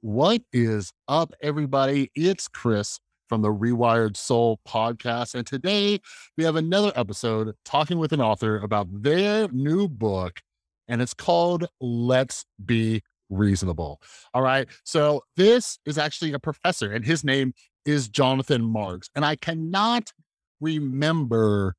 What is up, everybody? It's Chris from the Rewired Soul podcast. And today we have another episode talking with an author about their new book, and it's called Let's Be Reasonable. All right. So this is actually a professor, and his name is Jonathan Marks. And I cannot remember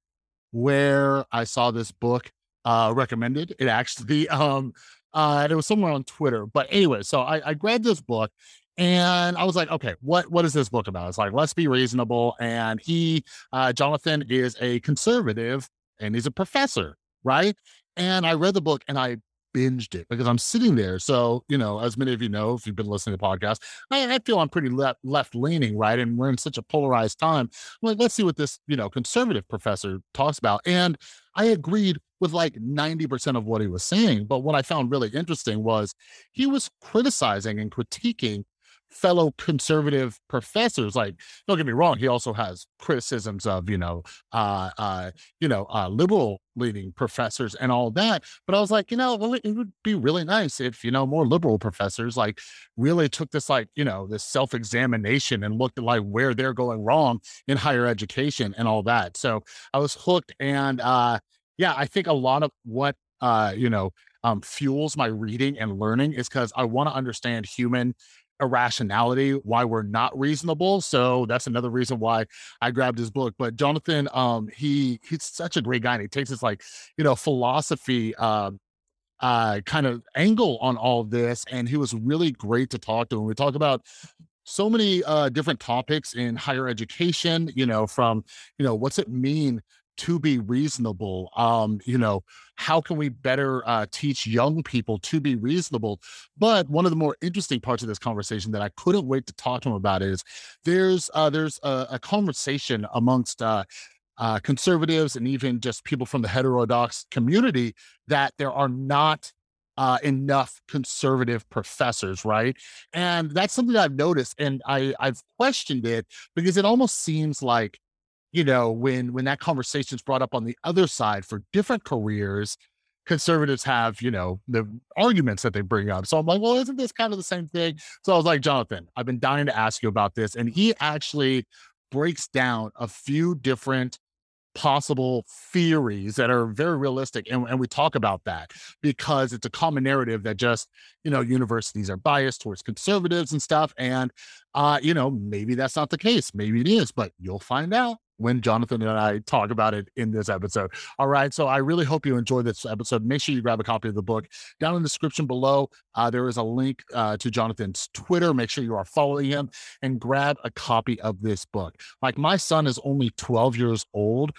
where I saw this book uh, recommended. It actually um, uh, and it was somewhere on Twitter. But anyway, so I, I grabbed this book and I was like, okay, what what is this book about? It's like, let's be reasonable. And he, uh, Jonathan, is a conservative and he's a professor, right? And I read the book and I binged it because I'm sitting there. So, you know, as many of you know, if you've been listening to podcasts, I, I feel I'm pretty left left leaning, right? And we're in such a polarized time. I'm like, let's see what this, you know, conservative professor talks about. And I agreed with like 90% of what he was saying. But what I found really interesting was he was criticizing and critiquing fellow conservative professors. Like, don't get me wrong, he also has criticisms of, you know, uh, uh, you know, uh, liberal leaning professors and all that. But I was like, you know, well, it, it would be really nice if, you know, more liberal professors like really took this, like, you know, this self examination and looked at like where they're going wrong in higher education and all that. So I was hooked. And uh, yeah, I think a lot of what, uh, you know, um, fuels my reading and learning is because I want to understand human irrationality, why we're not reasonable. So that's another reason why I grabbed his book. But Jonathan, um, he he's such a great guy. And he takes this like, you know, philosophy um uh kind of angle on all this. And he was really great to talk to. And we talk about so many uh different topics in higher education, you know, from, you know, what's it mean to be reasonable um you know how can we better uh, teach young people to be reasonable but one of the more interesting parts of this conversation that i couldn't wait to talk to him about is there's uh there's a, a conversation amongst uh uh, conservatives and even just people from the heterodox community that there are not uh, enough conservative professors, right? And that's something I've noticed, and I I've questioned it because it almost seems like you know, when when that conversation is brought up on the other side for different careers, conservatives have, you know, the arguments that they bring up. So I'm like, well, isn't this kind of the same thing? So I was like, Jonathan, I've been dying to ask you about this. And he actually breaks down a few different possible theories that are very realistic and, and we talk about that because it's a common narrative that just you know universities are biased towards conservatives and stuff and uh you know maybe that's not the case maybe it is but you'll find out when Jonathan and I talk about it in this episode. All right. So I really hope you enjoy this episode. Make sure you grab a copy of the book. Down in the description below, uh, there is a link uh, to Jonathan's Twitter. Make sure you are following him and grab a copy of this book. Like my son is only 12 years old,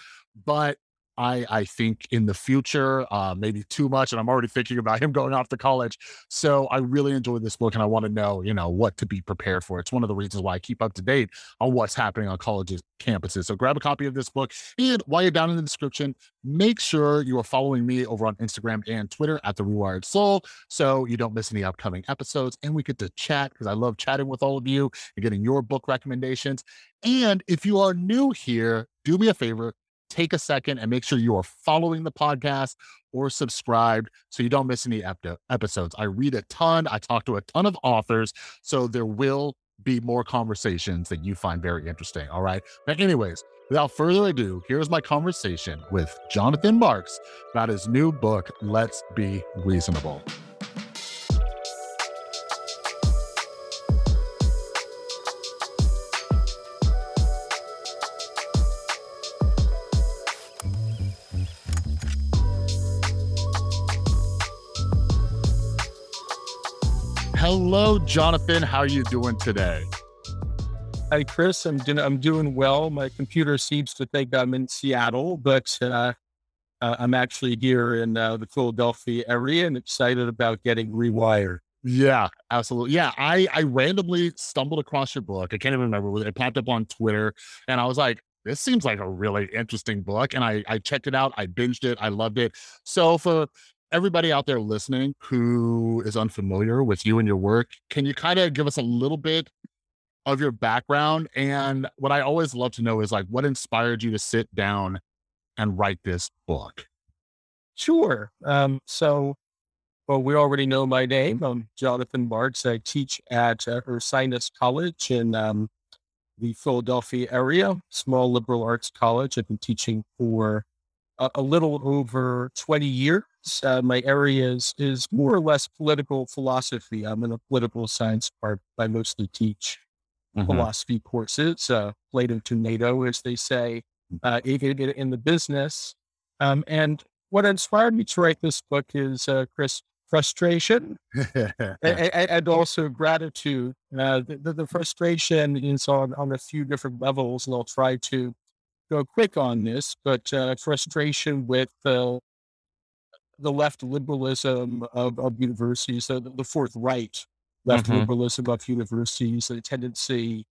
but I I think in the future, uh, maybe too much, and I'm already thinking about him going off to college. So I really enjoyed this book, and I want to know, you know, what to be prepared for. It's one of the reasons why I keep up to date on what's happening on colleges campuses. So grab a copy of this book, and while you're down in the description, make sure you are following me over on Instagram and Twitter at the Rewired Soul, so you don't miss any upcoming episodes, and we get to chat because I love chatting with all of you and getting your book recommendations. And if you are new here, do me a favor take a second and make sure you are following the podcast or subscribed so you don't miss any ep- episodes. I read a ton, I talk to a ton of authors, so there will be more conversations that you find very interesting. All right. But, anyways, without further ado, here's my conversation with Jonathan Marks about his new book, Let's Be Reasonable. Hello, Jonathan. How are you doing today? Hi, Chris. I'm doing I'm doing well. My computer seems to think I'm in Seattle, but uh, uh, I'm actually here in uh, the Philadelphia area and excited about getting rewired. Yeah, absolutely. Yeah, I I randomly stumbled across your book. I can't even remember. It popped up on Twitter, and I was like, "This seems like a really interesting book." And I I checked it out. I binged it. I loved it. So for everybody out there listening who is unfamiliar with you and your work, can you kind of give us a little bit of your background? And what I always love to know is like, what inspired you to sit down and write this book? Sure. Um, so well, we already know my name. I'm Jonathan Marks. I teach at uh, Ursinus College in um, the Philadelphia area, small liberal arts college. I've been teaching for a, a little over 20 years. Uh, my area is, is more or less political philosophy. I'm in a political science part. I mostly teach mm-hmm. philosophy courses, uh, Plato to NATO, as they say, uh, in, in the business. Um, and what inspired me to write this book is, uh, Chris, frustration and, and, also gratitude. Uh, the, the, frustration is on, on a few different levels, and I'll try to go quick on this, but uh, frustration with uh, the left liberalism of, of universities, so the, the fourth right left mm-hmm. liberalism of universities, the tendency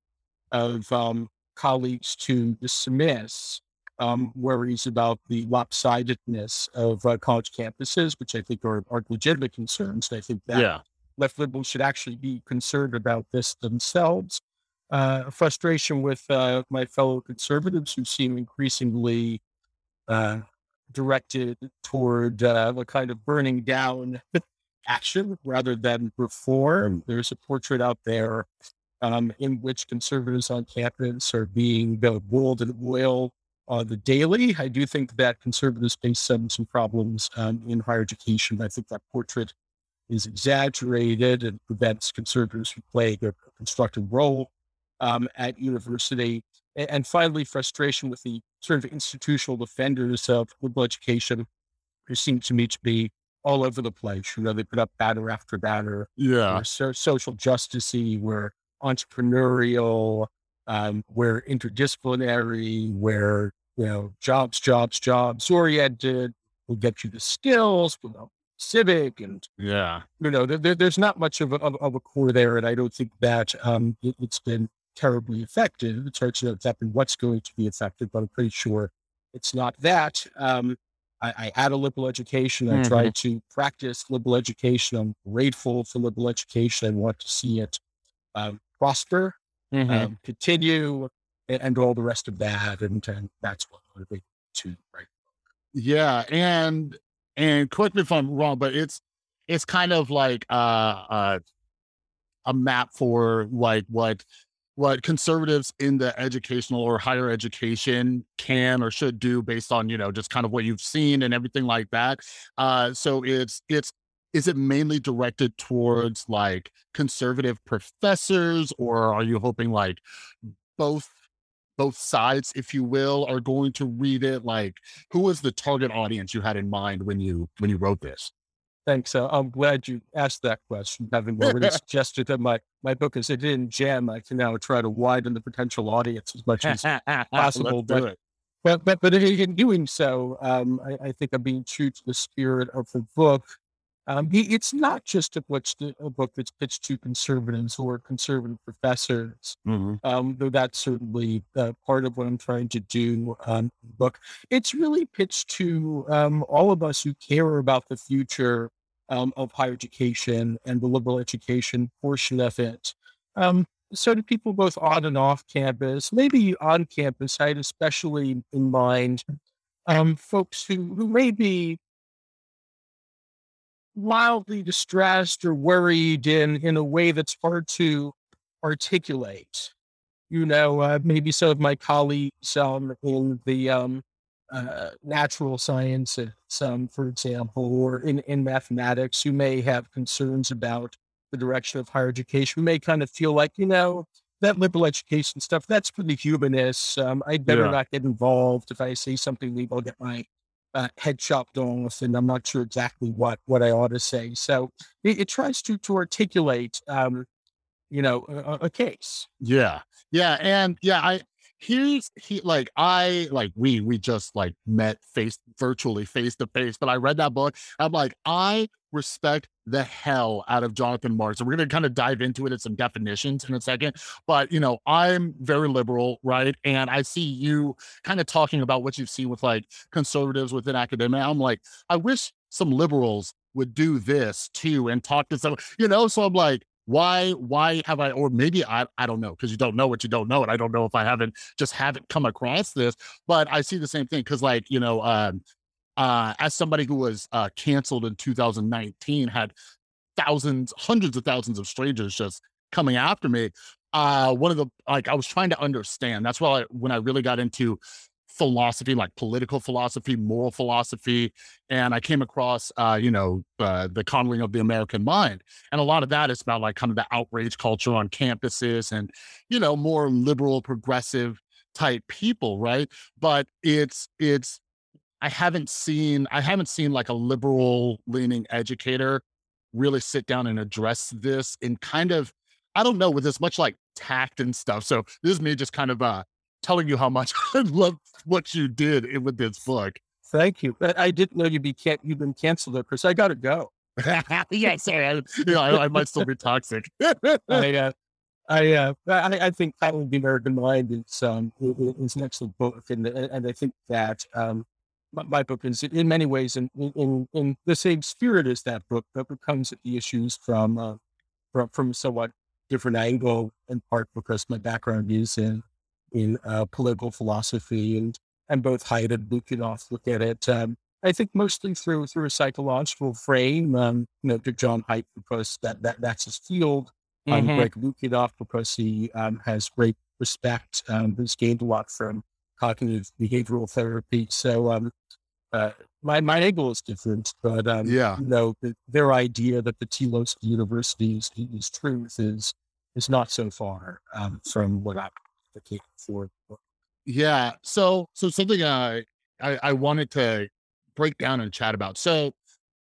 of um, colleagues to dismiss um, worries about the lopsidedness of uh, college campuses, which I think are, are legitimate concerns. And I think that yeah. left liberals should actually be concerned about this themselves. Uh, frustration with uh, my fellow conservatives who seem increasingly uh, directed toward uh, a kind of burning down action rather than reform. There's a portrait out there um, in which conservatives on campus are being boiled in oil uh, the daily. I do think that conservatives face some some problems um, in higher education. I think that portrait is exaggerated and prevents conservatives from playing a constructive role um, at university. And, finally, frustration with the sort of institutional defenders of liberal education, who seem to me to be all over the place. You know, they put up banner after banner. Yeah, so, social justicey, we're entrepreneurial, um, we're interdisciplinary, we're you know, jobs, jobs, jobs oriented. We'll get you the skills, you know, civic, and yeah, you know, there, there's not much of a, of, of, a core there, and I don't think that um, it, has been terribly effective. It's hard to know exactly what's going to be effective, but I'm pretty sure it's not that. Um, I, I had a liberal education. I mm-hmm. tried to practice liberal education. I'm grateful for liberal education. I want to see it um, prosper, mm-hmm. um, continue, and, and all the rest of that. And, and that's what motivated to write. Yeah. And, and correct me if I'm wrong, but it's, it's kind of like, uh, uh, a map for like what what conservatives in the educational or higher education can or should do based on you know just kind of what you've seen and everything like that uh so it's it's is it mainly directed towards like conservative professors or are you hoping like both both sides, if you will, are going to read it? Like, who was the target audience you had in mind when you when you wrote this? Thanks. Uh, I'm glad you asked that question, having already suggested that my, my book is a didn't jam. I can now try to widen the potential audience as much as possible. but, but, but, but in doing so, um, I, I, think I'm being true to the spirit of the book. Um, it's not just a, a, book that's pitched to conservatives or conservative professors, mm-hmm. um, though that's certainly uh, part of what I'm trying to do um, book. It's really pitched to um, all of us who care about the future um, of higher education and the liberal education portion of it. Um, so to people both on and off campus, maybe on campus, I had especially in mind folks who, who may be wildly distressed or worried in in a way that's hard to articulate. You know, uh, maybe some of my colleagues um, in the um, uh, natural sciences, um, for example, or in, in mathematics, who may have concerns about the direction of higher education, may kind of feel like, you know, that liberal education stuff, that's for the humanists. Um, I'd better yeah. not get involved. If I say something, maybe I'll get my uh, head chopped off, and I'm not sure exactly what what I ought to say. So it, it tries to to articulate, um, you know, a, a, case. Yeah, yeah, and yeah, I here's he like I like we we just like met face virtually face to face, but I read that book. I'm like I respect the hell out of Jonathan Marks. And we're to kind of dive into it at some definitions in a second. But, you know, I'm very liberal, right? And I see you kind of talking about what you've seen with like conservatives within academia. I'm like, I wish some liberals would do this too and talk to some, you know? So I'm like, why why have i or maybe i i don't know because you don't know what you don't know and i don't know if i haven't just haven't come across this but i see the same thing because like you know um uh, as somebody who was uh, canceled in 2019, had thousands, hundreds of thousands of strangers just coming after me. Uh, one of the like I was trying to understand. That's why I, when I really got into philosophy, like political philosophy, moral philosophy, and I came across, uh, you know, uh, the coddling of the American mind, and a lot of that is about like kind of the outrage culture on campuses, and you know, more liberal, progressive type people, right? But it's it's I haven't seen I haven't seen like a liberal leaning educator really sit down and address this in kind of I don't know with as much like tact and stuff. So this is me just kind of uh telling you how much I love what you did with this book. Thank you. But I didn't know you'd be can- you've been canceled there because I got to go. yeah, sorry. I, you know, I, I, might still be toxic. I, uh, I, uh, I, I think Coddling the American Mind is um is an excellent book, and and I think that um my book is in many ways in, in, in the same spirit as that book, but comes at the issues from, uh, from, from somewhat different angle in part because my background is in, in uh, political philosophy and, and both Haidt and Lukianoff look at it. Um, I think mostly through, through a psychological frame, um, you know, to John Haidt because that, that, that's his field. Um, mm-hmm. Greg Lukianoff because he um, has great respect, um, has gained a lot from cognitive behavioral therapy. So, um, uh, my my angle is different, but um, yeah, you know, the, their idea that the telos University is, is truth is is not so far um, from what I'm advocating for. Yeah. So so something I, I I wanted to break down and chat about. So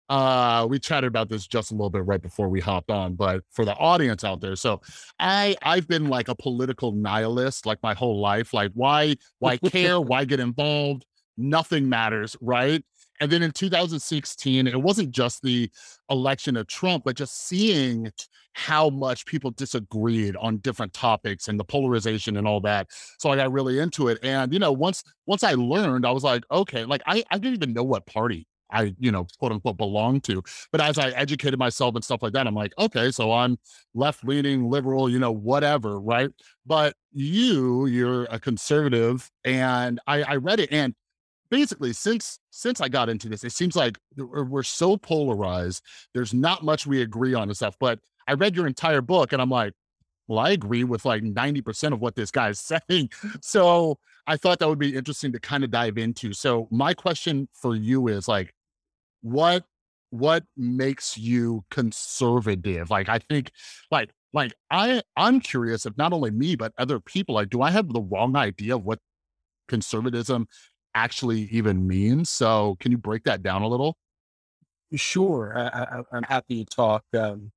uh we chatted about this just a little bit right before we hopped on but for the audience out there so i i've been like a political nihilist like my whole life like why why care why get involved nothing matters right and then in 2016 it wasn't just the election of trump but just seeing how much people disagreed on different topics and the polarization and all that so i got really into it and you know once once i learned i was like okay like i, I didn't even know what party I, you know, quote unquote belong to. But as I educated myself and stuff like that, I'm like, okay, so I'm left leaning, liberal, you know, whatever, right? But you, you're a conservative, and I, I read it, and basically since since I got into this, it seems like we're so polarized. There's not much we agree on and stuff. But I read your entire book, and I'm like, well, I agree with like 90% of what this guy is saying. So I thought that would be interesting to kind of dive into. So my question for you is like, what what makes you conservative? Like I think like like I I'm curious if not only me but other people like do I have the wrong idea of what conservatism actually even means? So can you break that down a little? Sure, I, am happy to talk um,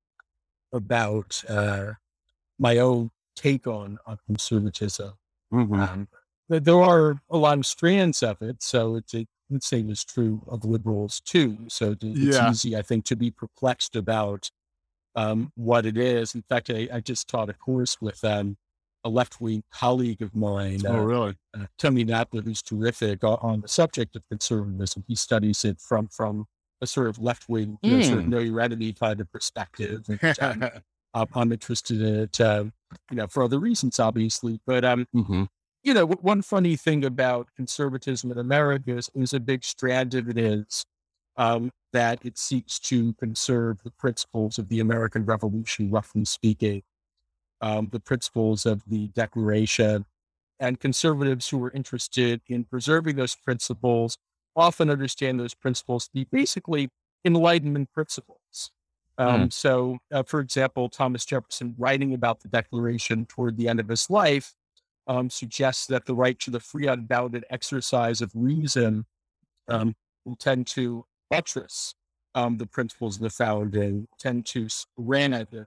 about uh, my own take on on conservatism. Mm-hmm. Um, there are a lot of strands of it, so it's a the same is true of liberals too. So it's yeah. easy, I think, to be perplexed about um, what it is. In fact, I, I, just taught a course with um, a left wing colleague of mine. Oh, uh, really? Uh, Tony Nadler, who's terrific on the subject of conservatism. He studies it from from a sort of left wing, mm. you know, sort of hmm. know your enemy kind of perspective. And, um, I'm interested in it, uh, you know, for other reasons, obviously. But um, mm-hmm you know, one funny thing about conservatism in America is, is a big strand of it is um, that it seeks to conserve the principles of the American Revolution, roughly speaking, um, the principles of the Declaration. And conservatives who are interested in preserving those principles often understand those principles to be basically Enlightenment principles. Um, mm. So, uh, for example, Thomas Jefferson writing about the Declaration toward the end of his life um, suggests that the right to the free, unbounded exercise of reason um, will tend to buttress um, the principles of the founding, tend to granite the,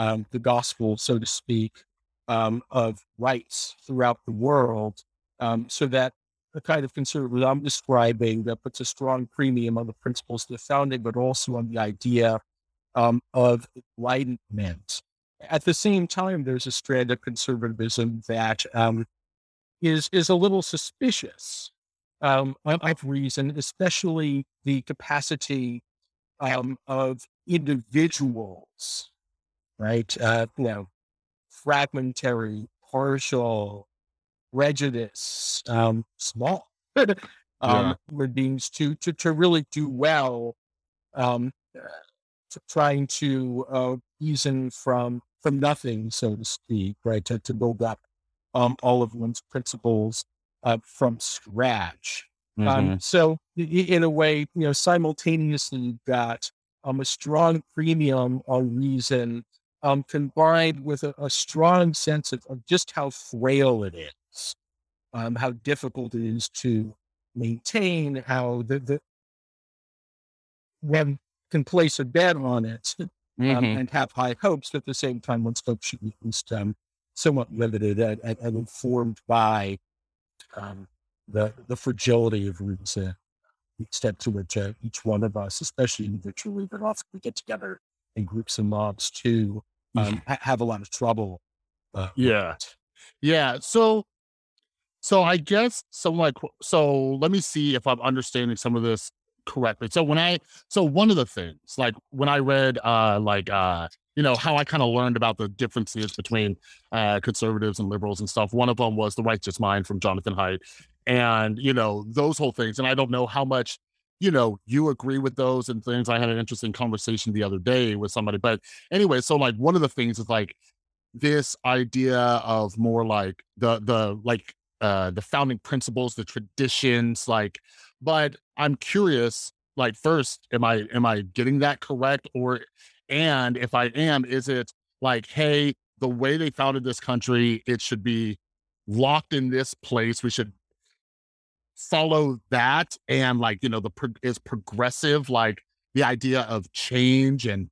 um, the gospel, so to speak, um, of rights throughout the world, um, so that the kind of conservatism I'm describing that puts a strong premium on the principles of the founding, but also on the idea of enlightenment. At the same time, there's a strand of conservatism that um, is is a little suspicious um, of reason, especially the capacity um, of individuals, right? Uh, you know, fragmentary, partial, prejudice, um, small. um, yeah. beings to, to, to really do well, um, to trying to, uh, reason from, from nothing, so to speak, right? To, to build up, um, all of one's principles, uh, from scratch. Um, mm-hmm. Um, so in a way, you know, simultaneously you've got, um, a strong premium on reason, um, combined with a, a strong sense of, of just how frail it is, um, how difficult it is to maintain, how the, the one can place a bet on it um, mm-hmm. and have high hopes, but at the same time, one's hopes should be at least um, somewhat limited and, and, and informed by um, the the fragility of reason, the extent to which uh, each one of us, especially individually, but often we get together in groups and mobs too, um, ha- have a lot of trouble. Uh, yeah, yeah. So, so I guess so. Like, so let me see if I'm understanding some of this correctly. So when I, so one of the things, like when I read, uh, like, uh, you know, how I kind of learned about the differences between uh, conservatives and liberals and stuff. One of them was The Righteous Mind from Jonathan Haidt. And, you know, those whole things. And I don't know how much you know, you agree with those and things. I had an interesting conversation the other day with somebody. But anyway, so like one of the things is like this idea of more like the the like uh the founding principles, the traditions, like, but I'm curious, like first, am I am I getting that correct? Or and if I am, is it like, hey, the way they founded this country, it should be locked in this place. We should follow that and like you know the pro- is progressive like the idea of change and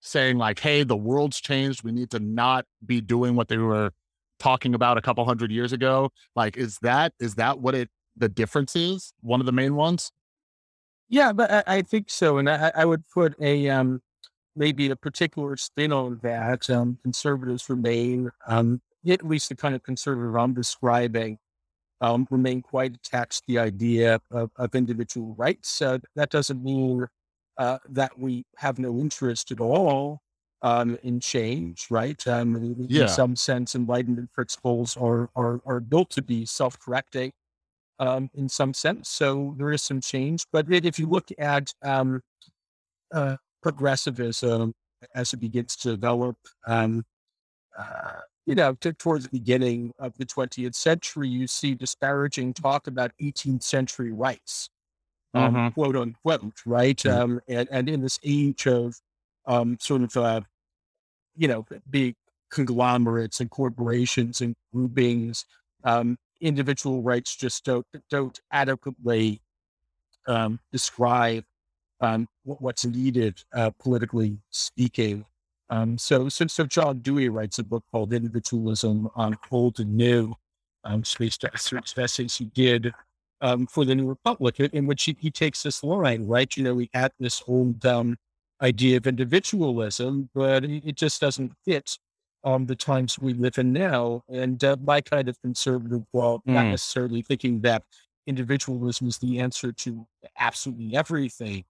saying like hey the world's changed. We need to not be doing what they were talking about a couple hundred years ago. Like is that is that what it the difference is? One of the main ones? Yeah but i, I think so and I, I, would put a um maybe a particular spin on that um conservatives remain um at least the kind of conservative i'm describing um, remain quite attached to the idea of, of individual rights. Uh, that doesn't mean uh, that we have no interest at all um, in change, right? Um, in, yeah. in some sense, enlightenment principles are, are, are built to be self correcting um, in some sense. So there is some change. But if you look at um, uh, progressivism as it begins to develop, um, uh, you know, to, towards the beginning of the 20th century, you see disparaging talk about 18th century rights, um, mm-hmm. quote unquote, right? Mm-hmm. Um, and, and in this age of um, sort of, uh, you know, big conglomerates and corporations and groupings, um, individual rights just don't don't adequately um, describe um, what's needed uh, politically speaking um, so, so, so John Dewey writes a book called Individualism on Old and New, um, on essays he did um, for the New Republic, in which he, he takes this line, right? You know, we had this old um, idea of individualism, but it just doesn't fit um, the times we live in now. And uh, my kind of conservative, well, mm. not necessarily thinking that individualism is the answer to absolutely everything,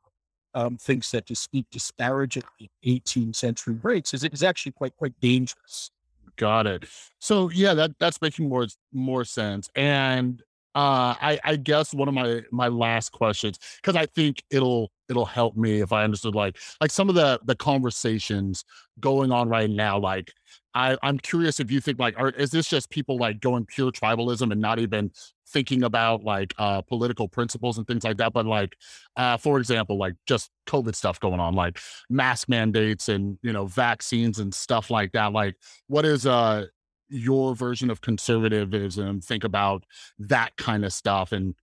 um, thinks that to speak disparagingly 18th century rates is, is actually quite quite dangerous. Got it. So yeah, that that's making more more sense. And uh, I, I guess one of my my last questions because I think it'll it'll help me if I understood like like some of the the conversations going on right now. Like I I'm curious if you think like are, is this just people like going pure tribalism and not even thinking about like uh political principles and things like that but like uh for example like just covid stuff going on like mask mandates and you know vaccines and stuff like that like what is uh your version of conservatism think about that kind of stuff and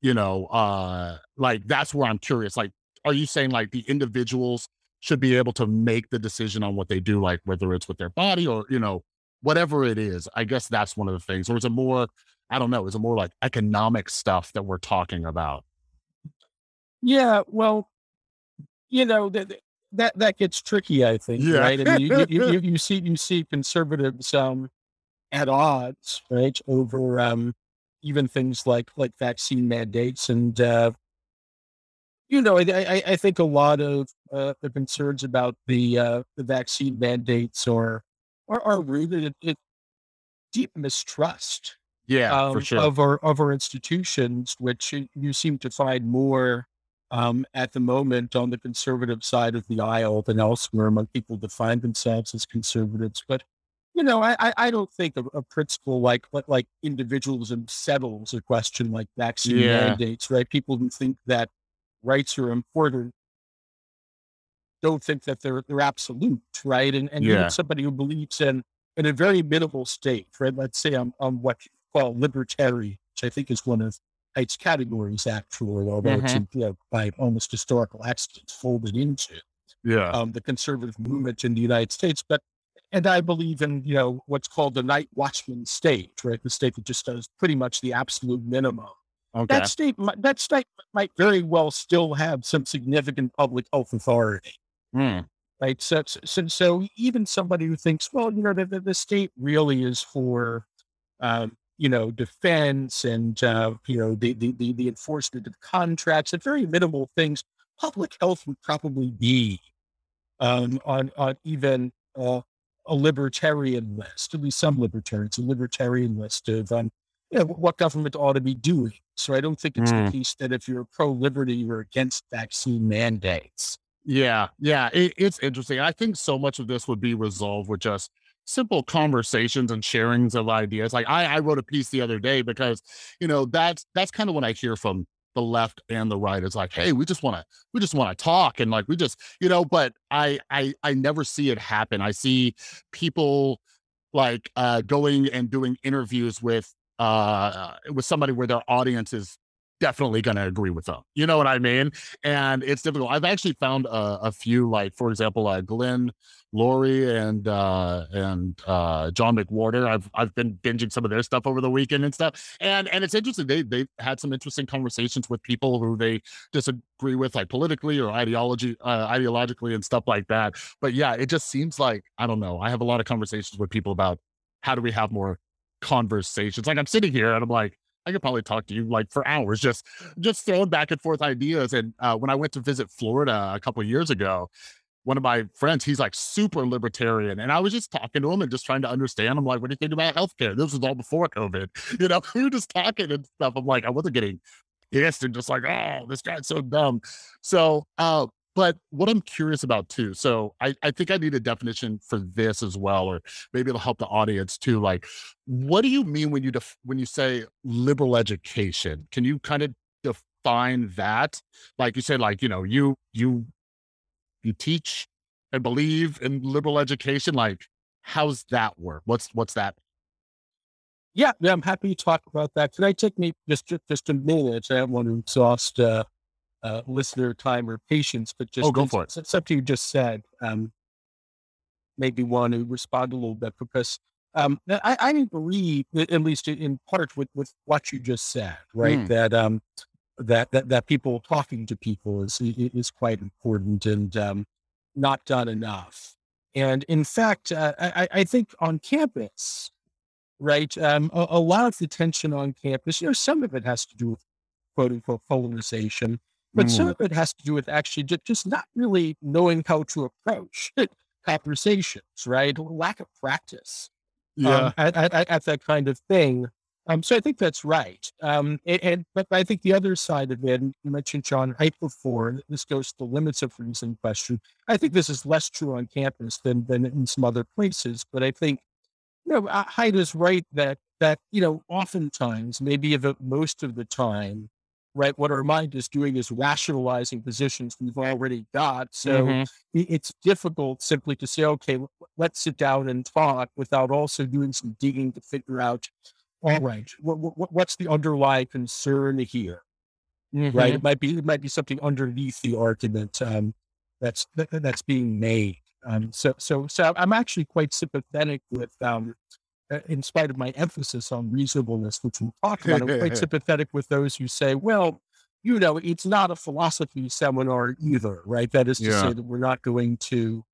you know uh like that's where i'm curious like are you saying like the individuals should be able to make the decision on what they do like whether it's with their body or you know whatever it is i guess that's one of the things or is it more I don't know, is it more like economic stuff that we're talking about? Yeah, well, you know that that that gets tricky. I think, yeah. right? I mean, you, you, you, you, see you see conservatives um, at odds, right, over um, even things like like vaccine mandates, and uh, you know, I, I think a lot of uh, the concerns about the uh, the vaccine mandates are are, are rooted in, deep mistrust Yeah, for um, sure. of our of our institutions, which you seem to find more um, at the moment on the conservative side of the aisle than elsewhere among people define themselves as conservatives. But you know, I I, don't think a, a principle like like like individualism settles a question like vaccine Yeah. mandates, right? People who think that rights are important don't think that they're they're absolute, right? And and Yeah. somebody who believes in in a very minimal state, right? Let's say I'm I'm what you call libertarian, which I think is one of its categories actually, although it's Mhm. you know, by almost historical accident folded into Yeah. um, the conservative movement in the United States. But and I believe in you know what's called the night watchman state, right? The state that just does pretty much the absolute minimum. Okay. That state, that state might very well still have some significant public health authority Mm. right? So, so, so even somebody who thinks, well, you know, the, the, the state really is for, um, you know, defense and, uh, you know, the, the, the, the enforcement of contracts and very minimal things, public health would probably be um, on, on even uh, a libertarian list, at least some libertarians, a libertarian list of, um, you know, what government ought to be doing. So I don't think it's Mm. the case that if you're pro liberty, you're against vaccine mandates. Yeah, yeah, it, it's interesting. I think so much of this would be resolved with just simple conversations and sharings of ideas. Like I, I wrote a piece the other day because you know that's that's kind of what I hear from the left and the right. It's like, hey, we just want to we just want to talk and like we just you know. But I I I never see it happen. I see people like uh going and doing interviews with uh with somebody where their audience is definitely going to agree with them. You know what I mean? and it's difficult. I've actually found a, few, like for example, uh, Glenn Loury and uh, and uh, John McWhorter. I've I've been binging some of their stuff over the weekend and stuff, and and it's interesting. They they've had some interesting conversations with people who they disagree with, like politically or ideology uh, ideologically and stuff like that. But yeah, it just seems like I don't know. I have a lot of conversations with people about how do we have more conversations. Like I'm sitting here and I'm like. I could probably talk to you like for hours, just just throwing back and forth ideas. And uh, when I went to visit Florida a couple years ago, one of my friends, he's like super libertarian. And I was just talking to him and just trying to understand. I'm like, what do you think about healthcare? This was all before COVID. You know, we were just talking and stuff. I'm like, I wasn't getting pissed and just like, oh, this guy's so dumb. So, uh, but what I'm curious about too, so I, I think I need a definition for this as well, or maybe it'll help the audience too. Like, what do you mean when you def- when you say liberal education? Can you kind of define that? Like you said, like you know, you you you teach and believe in liberal education. Like, how's that work? What's what's that? Yeah, yeah, I'm happy to talk about that. Can I take me just just, just a minute? I don't want to exhaust uh, uh, listener time or patience, but just Oh, go for it. Something you just said um, maybe want to respond a little bit because um, I, I agree, at least in part, with, with what you just said, right? Hmm. That um, that that that people talking to people is is quite important and um, not done enough. And in fact, uh, I, I think on campus, right, um, a, a lot of the tension on campus, you know, some of it has to do with quote unquote polarization, but some Mm. of it has to do with actually ju- just not really knowing how to approach conversations, right? Lack of practice um, at, at, at- at that kind of thing. Um, so I think that's right. Um, and, and but I think the other side of it, and you mentioned John Haidt before, this goes to the limits of reason question. I think this is less true on campus than than in some other places. But I think you know uh, Haidt is right that that you know oftentimes, maybe most of the time, right, what our mind is doing is rationalizing positions we've already got. So Mhm. it's difficult simply to say, okay, let's sit down and talk without also doing some digging to figure out, all right, what, what, what's the underlying concern here, right? Mhm. It might be it might be something underneath the argument um, that's that, that's being made. Um, so so so I'm actually quite sympathetic with. Um, in spite of my emphasis on reasonableness, which we'll talk about, I'm quite sympathetic with those who say, well, you know, it's not a philosophy seminar either, right? That is to Yeah. say that we're not going to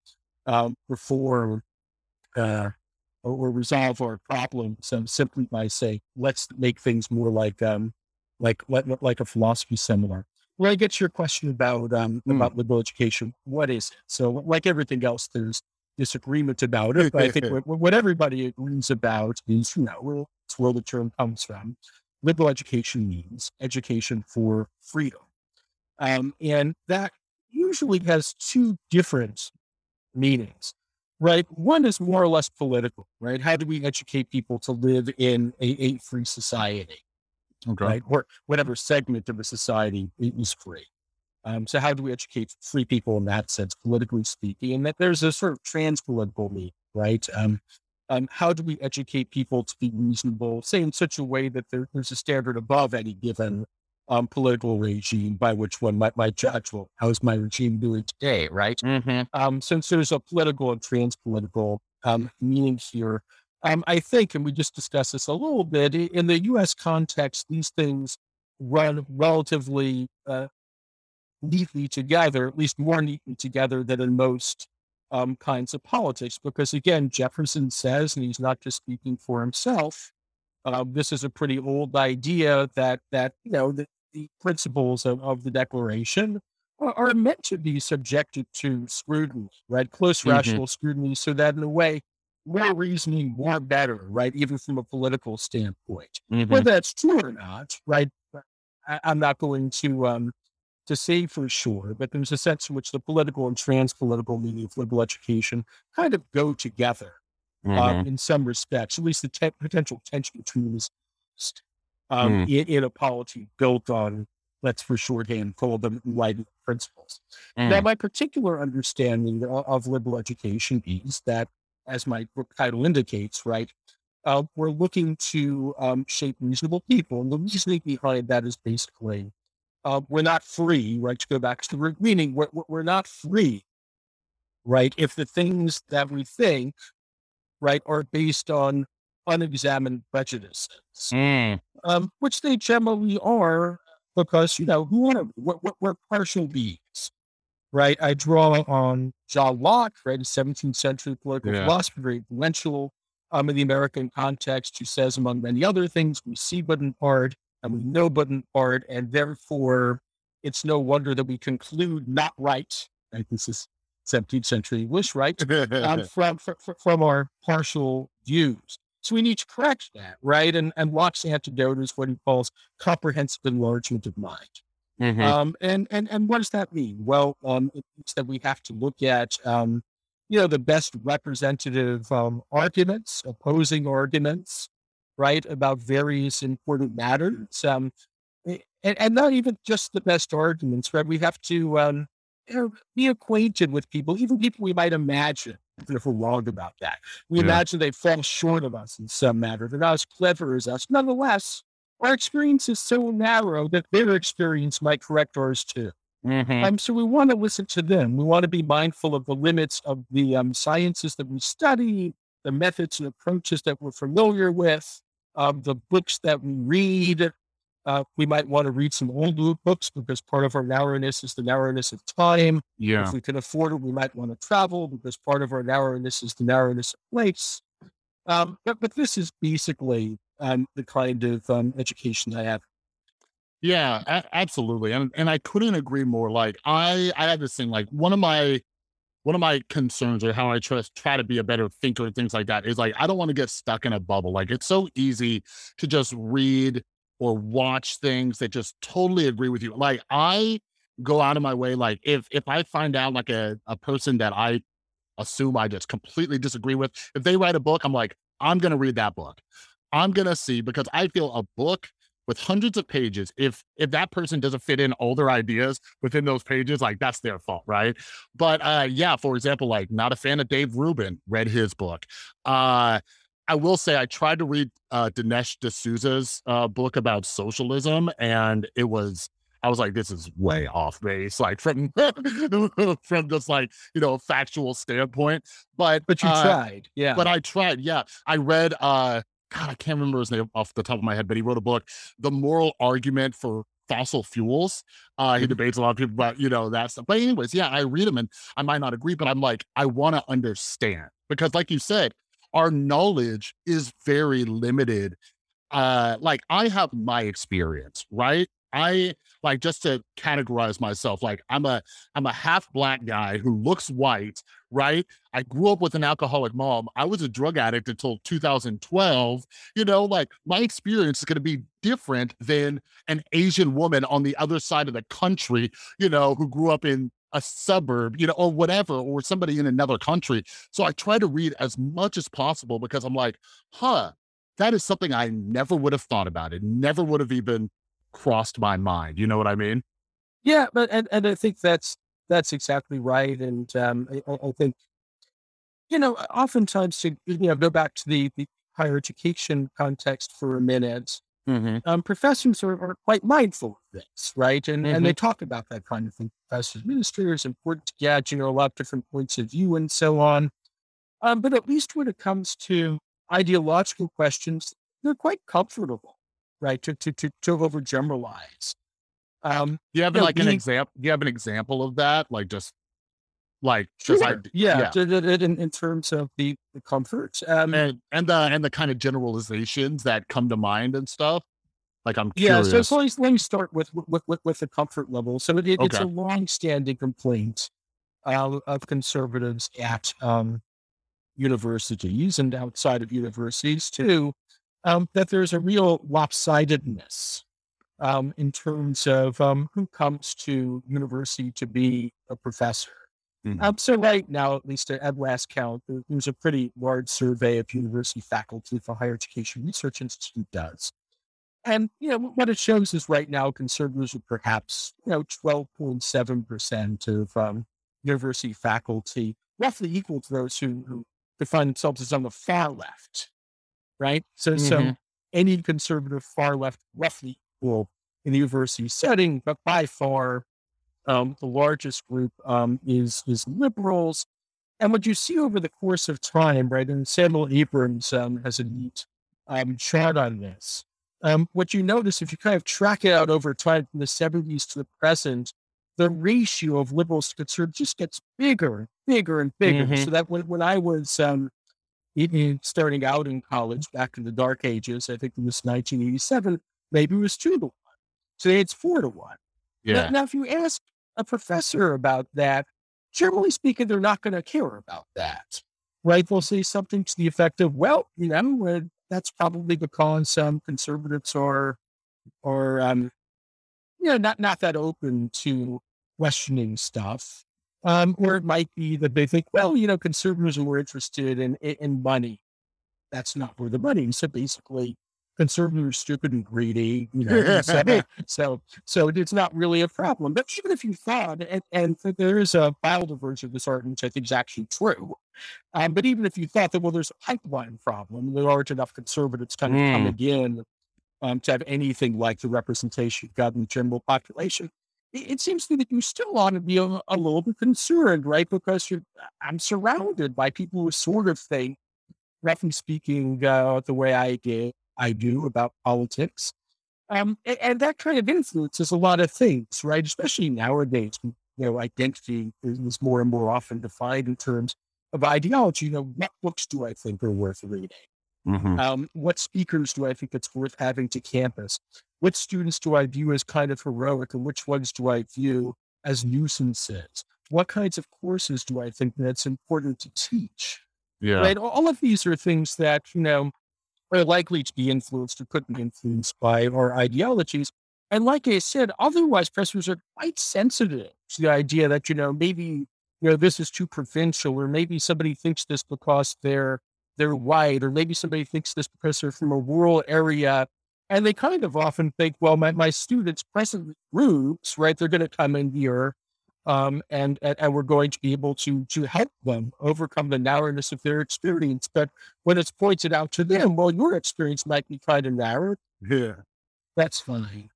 um, reform uh, or, or resolve our problems um, simply by saying, let's make things more like um, like like, like a philosophy seminar. Well, I get to your question about um, Mm. about liberal education, what is it? So, like everything else, there's disagreement about it. But I think what, what everybody agrees about is, you know, It's where the term comes from. Liberal education means education for freedom. Um, and that usually has two different meanings, right? One is more or less political, right? How do we educate people to live in a, a free society, Okay. right? Or whatever segment of a society is free. Um, so how do we educate free people in that sense, politically speaking? And that there's a sort of trans-political need, right? Um, um, how do we educate people to be reasonable, say in such a way that there, there's a standard above any given um, political regime by which one might, might judge, well, how is my regime doing today, right? Mm-hmm. Um, since there's a political and trans-political um, meaning here, um, I think, and we just discussed this a little bit, in the U.S. context, these things run relatively uh, neatly together, at least more neatly together than in most um, kinds of politics. Because again, Jefferson says, and he's not just speaking for himself, uh, this is a pretty old idea that that you know the, the principles of, of the Declaration are, are, meant to be subjected to scrutiny, right? Close mm-hmm. rational scrutiny, so that in a way, more reasoning, more better, right? Even from a political standpoint, mm-hmm. whether that's true or not, right? I, am not going to um, to say for sure, but there's a sense in which the political and trans-political meaning of liberal education kind of go together mm-hmm. um, in some respects, at least the te- potential tension between these um, mm. in, in, a polity built on, let's for shorthand call them enlightenment principles. Mm. Now, my particular understanding of, of, liberal education is that, as my book title indicates, right, uh, we're looking to um, shape reasonable people. And the reasoning behind that is basically uh, we're not free, right? To go back to the root meaning, we're, we're not free, right? If the things that we think, right, are based on unexamined prejudices, mm. um, which they generally are, because you know who are we're, we're partial beings, right? I draw on John Locke, right, a 17th century political yeah. philosopher, very influential um, in the American context, who says, among many other things, we see but in part, and we know but in part, and therefore it's no wonder that we conclude not right. Right, this is 17th century wish right? um, from, from from our partial views. So we need to correct that, right? And and Locke's antidote is what he calls comprehensive enlargement of mind. Mm-hmm. Um, and and and what does that mean? Well, um, it means that we have to look at um, you know the best representative um, arguments, opposing arguments, right, about various important matters. Um, and, and not even just the best arguments, right? We have to um, be acquainted with people, even people we might imagine if we're wrong about that. We yeah. imagine they fall short of us in some matter. They're not as clever as us. Nonetheless, our experience is so narrow that their experience might correct ours too. Mm-hmm. Um, so we want to listen to them. We want to be mindful of the limits of the um, sciences that we study, the methods and approaches that we're familiar with, um, the books that we read. Uh, we might want to read some old books because part of our narrowness is the narrowness of time. Yeah. If we can afford it, we might want to travel because part of our narrowness is the narrowness of place. Um, but, but this is basically um, the kind of um, education I have. Yeah, a- absolutely, and and I couldn't agree more. Like I, I have this thing. Like one of my one of my concerns or how I try, try to be a better thinker and things like that is like, I don't want to get stuck in a bubble. Like it's so easy to just read or watch things that just totally agree with you. Like I go out of my way. Like if, if I find out like a, a person that I assume I just completely disagree with, if they write a book, I'm like, I'm to read that book. I'm to see because I feel a book with hundreds of pages if if that person doesn't fit in all their ideas within those pages like that's their fault right but uh yeah for example like not a fan of dave rubin read his book uh I will say I tried to read uh, Dinesh D'Souza's uh, book about socialism, and it was I was like, this is way off base, like from from just like you know a factual standpoint. But but you uh, tried, yeah. But I tried, yeah. I read uh God, I can't remember his name off the top of my head, but he wrote a book, The Moral Argument for Fossil Fuels. Uh, he mm-hmm. debates a lot of people about, you know, that stuff. But anyways, yeah, I read them and I might not agree, but I'm like, I want to understand because like you said, our knowledge is very limited. Uh, like I have my experience, right? I like just to categorize myself, like I'm a I'm a half black guy who looks white, right? I grew up with an alcoholic mom. I was a drug addict until 2012. You know, like my experience is going to be different than an Asian woman on the other side of the country, you know, who grew up in a suburb, you know, or whatever, or somebody in another country. So I try to read as much as possible because I'm like, huh, that is something I never would have thought about. It never would have even crossed my mind. You know what I mean? Yeah, but and, and I think that's that's exactly right. And um, I, I think you know, oftentimes to you know go back to the the higher education context for a minute. Mm-hmm. Um, professors are, are, quite mindful of this, right? And mm-hmm. and they mm-hmm. talk about that kind of thing. Professors, administrators, important to get, you know, a lot of different points of view and so on. Um, but at least when it comes to ideological questions, they're quite comfortable, right? To to to, to overgeneralize. Um, do you have you like an example? Do you have an example of that? Like just like sure. just, yeah, yeah. In, in, terms of the, the comfort um, and and the and the kind of generalizations that come to mind and stuff. Like I'm curious. Yeah, so, so let me start with with with, with the comfort level. So it, it, okay. it's a long-standing complaint uh, of conservatives at um, universities and outside of universities too, um, that there's a real lopsidedness um, in terms of um, who comes to university to be a professor. Mm-hmm. Um, so right now, at least at last count, there's a pretty large survey of university faculty the Higher Education Research Institute does. And, you know, what it shows is right now conservatives are perhaps, you know, 12.7% of um, university faculty, roughly equal to those who, who define themselves as on the far left, right? So, mm-hmm. so any conservative far left roughly equal in the university setting, but by far um, the largest group um, is is liberals. And what you see over the course of time, right? And Samuel Abrams um, has a neat um, chart on this. Um, what you notice if you kind of track it out over time from the 70s to the present, the ratio of liberals to conservatives just gets bigger and bigger and bigger. Mm-hmm. So that when, when I was um, starting out in college back in the dark ages, I think it was 1987, maybe it was two to one. Today it's four to one. Yeah. Now, now if you ask a professor about that, generally speaking, they're not going to care about that. Right? They'll say something to the effect of, well, you know, uh, that's probably because some conservatives are, are, um, you know, not, not that open to questioning stuff. Um, or it might be that they think, well, you know, conservatives are more interested in, in, in money. That's not where the money is. So basically, conservatives are stupid and greedy, you know. so, so, so it's not really a problem. But even if you thought, and, and there is a biodiversity of this argument, which I think is actually true. Um, but even if you thought that, well, there's a pipeline problem, there aren't enough conservatives kind of mm. coming in um, to have anything like the representation you've got in the general population. It, seems to me that you still ought to be a, a little bit concerned, right? Because you're, I'm surrounded by people who sort of think, roughly speaking, uh, the way I did, I do about politics. Um, and, and, that kind of influences a lot of things, right? Especially nowadays, you know, identity is more and more often defined in terms of ideology. You know, what books do I think are worth reading? Mm-hmm. Um, what speakers do I think it's worth having to campus? Which students do I view as kind of heroic, and which ones do I view as nuisances? What kinds of courses do I think that's important to teach? Yeah. Right. All of these are things that, you know, are likely to be influenced or could be influenced by our ideologies. And like I said, otherwise professors are quite sensitive to the idea that, you know, maybe, you know, this is too provincial, or maybe somebody thinks this because they're they're white, or maybe somebody thinks this they're from a rural area. And they kind of often think, well, my, my students present groups, right? They're going to come in here um, and, and, and we're going to be able to to help them overcome the narrowness of their experience. But when it's pointed out to them, well, your experience might be kind of narrow. Yeah, that's funny.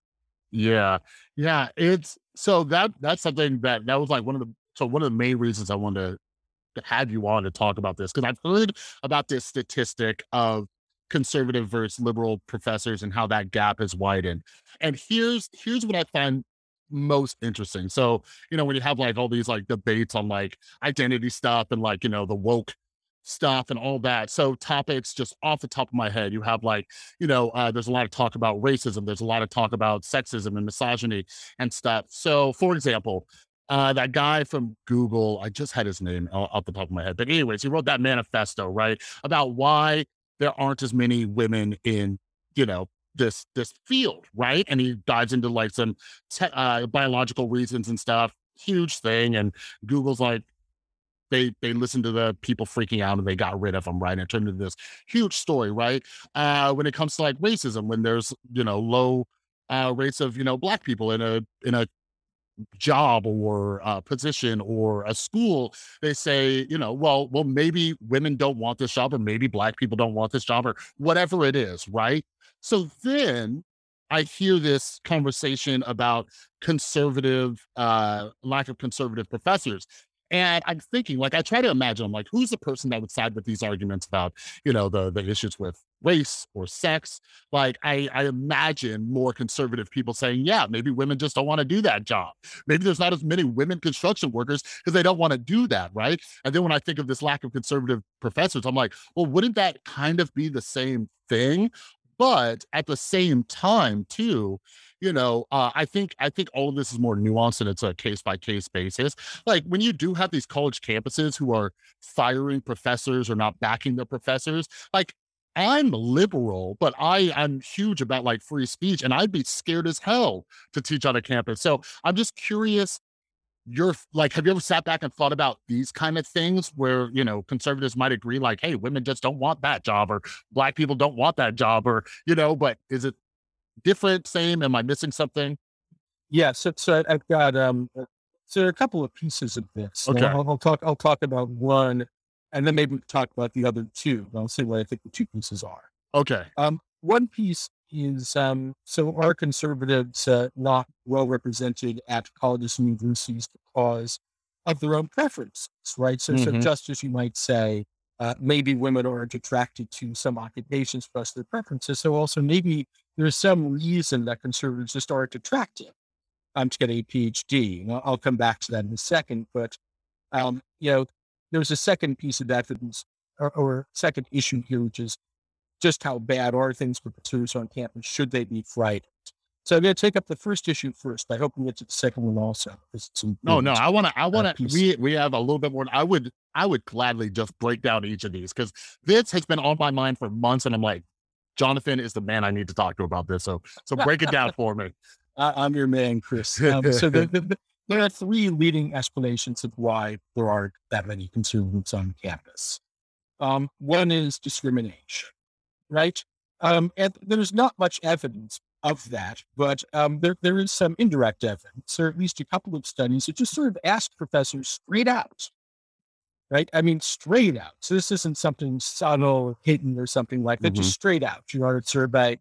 Yeah, yeah. It's so that that's something that that was like one of the so one of the main reasons I wanted to have you on to talk about this because I've heard about this statistic of conservative versus liberal professors and how that gap has widened. And here's here's what I find most interesting. So, you know, when you have like all these like debates on like identity stuff and like, you know, the woke stuff and all that. So topics just off the top of my head, you have like, you know, uh, there's a lot of talk about racism. There's a lot of talk about sexism and misogyny and stuff. So for example, uh, that guy from Google, I just had his name off the top of my head. But anyways, he wrote that manifesto, right? About why there aren't as many women in, you know, this this field, right? And he dives into like some te- uh, biological reasons and stuff. Huge thing. And Google's like, they they listened to the people freaking out and they got rid of them, right? And it turned into this huge story, right? Uh, when it comes to like racism, when there's you know low uh, rates of you know black people in a in a job or a position or a school, they say, you know, well, well, maybe women don't want this job, or maybe black people don't want this job, or whatever it is, right? So then I hear this conversation about conservative, uh, lack of conservative professors. And I'm thinking, like, I try to imagine, I'm like, who's the person that would side with these arguments about, you know, the the issues with race or sex? Like, I, I imagine more conservative people saying, yeah, maybe women just don't want to do that job. Maybe there's not as many women construction workers because they don't want to do that, right? And then when I think of this lack of conservative professors, I'm like, well, wouldn't that kind of be the same thing? But at the same time, too, you know, uh, I think I think all of this is more nuanced and it's a case by case basis. Like when you do have these college campuses who are firing professors or not backing their professors, like I'm liberal, but I am huge about like free speech, and I'd be scared as hell to teach on a campus. So I'm just curious. You're like, have you ever sat back and thought about these kind of things where you know conservatives might agree, like, hey, women just don't want that job, or black people don't want that job, or you know, but is it different, same? Am I missing something? Yeah, so, so I've got um, uh, so there are a couple of pieces of this. Okay, I'll, I'll talk. I'll talk about one, and then maybe talk about the other two. I'll say what I think the two pieces are. okay, Um, one piece is um, so are conservatives uh, not well represented at colleges and universities because of their own preferences, right? So, so hmm just as you might say, uh, maybe women aren't attracted to some occupations because of their preferences. So also maybe there's some reason that conservatives just aren't attractive um, to getting a PhD. And I'll, I'll come back to that in a second. But um, you know, there's a second piece of evidence or, or second issue here, which is just how bad are things for conservatives on campus? Should they be frightened? So I'm going to take up the first issue first. I hope we get to the second one also No, no, I want to, I uh, want to, we, we have a little bit more. I would, I would gladly just break down each of these because this has been on my mind for months. And I'm like, Jonathan is the man I need to talk to about this. So, so break it down for me. I, I'm your man, Chris. Um, so the, the, the- there are three leading explanations of why there aren't that many conservatives on campus. Um, one is discrimination, right? Um, and there's not much evidence of that, but um, there, there is some indirect evidence, or at least a couple of studies that just sort of ask professors straight out, right? I mean, straight out. So this isn't something subtle, hidden, or something like that, Mhm. just straight out. You know, survey.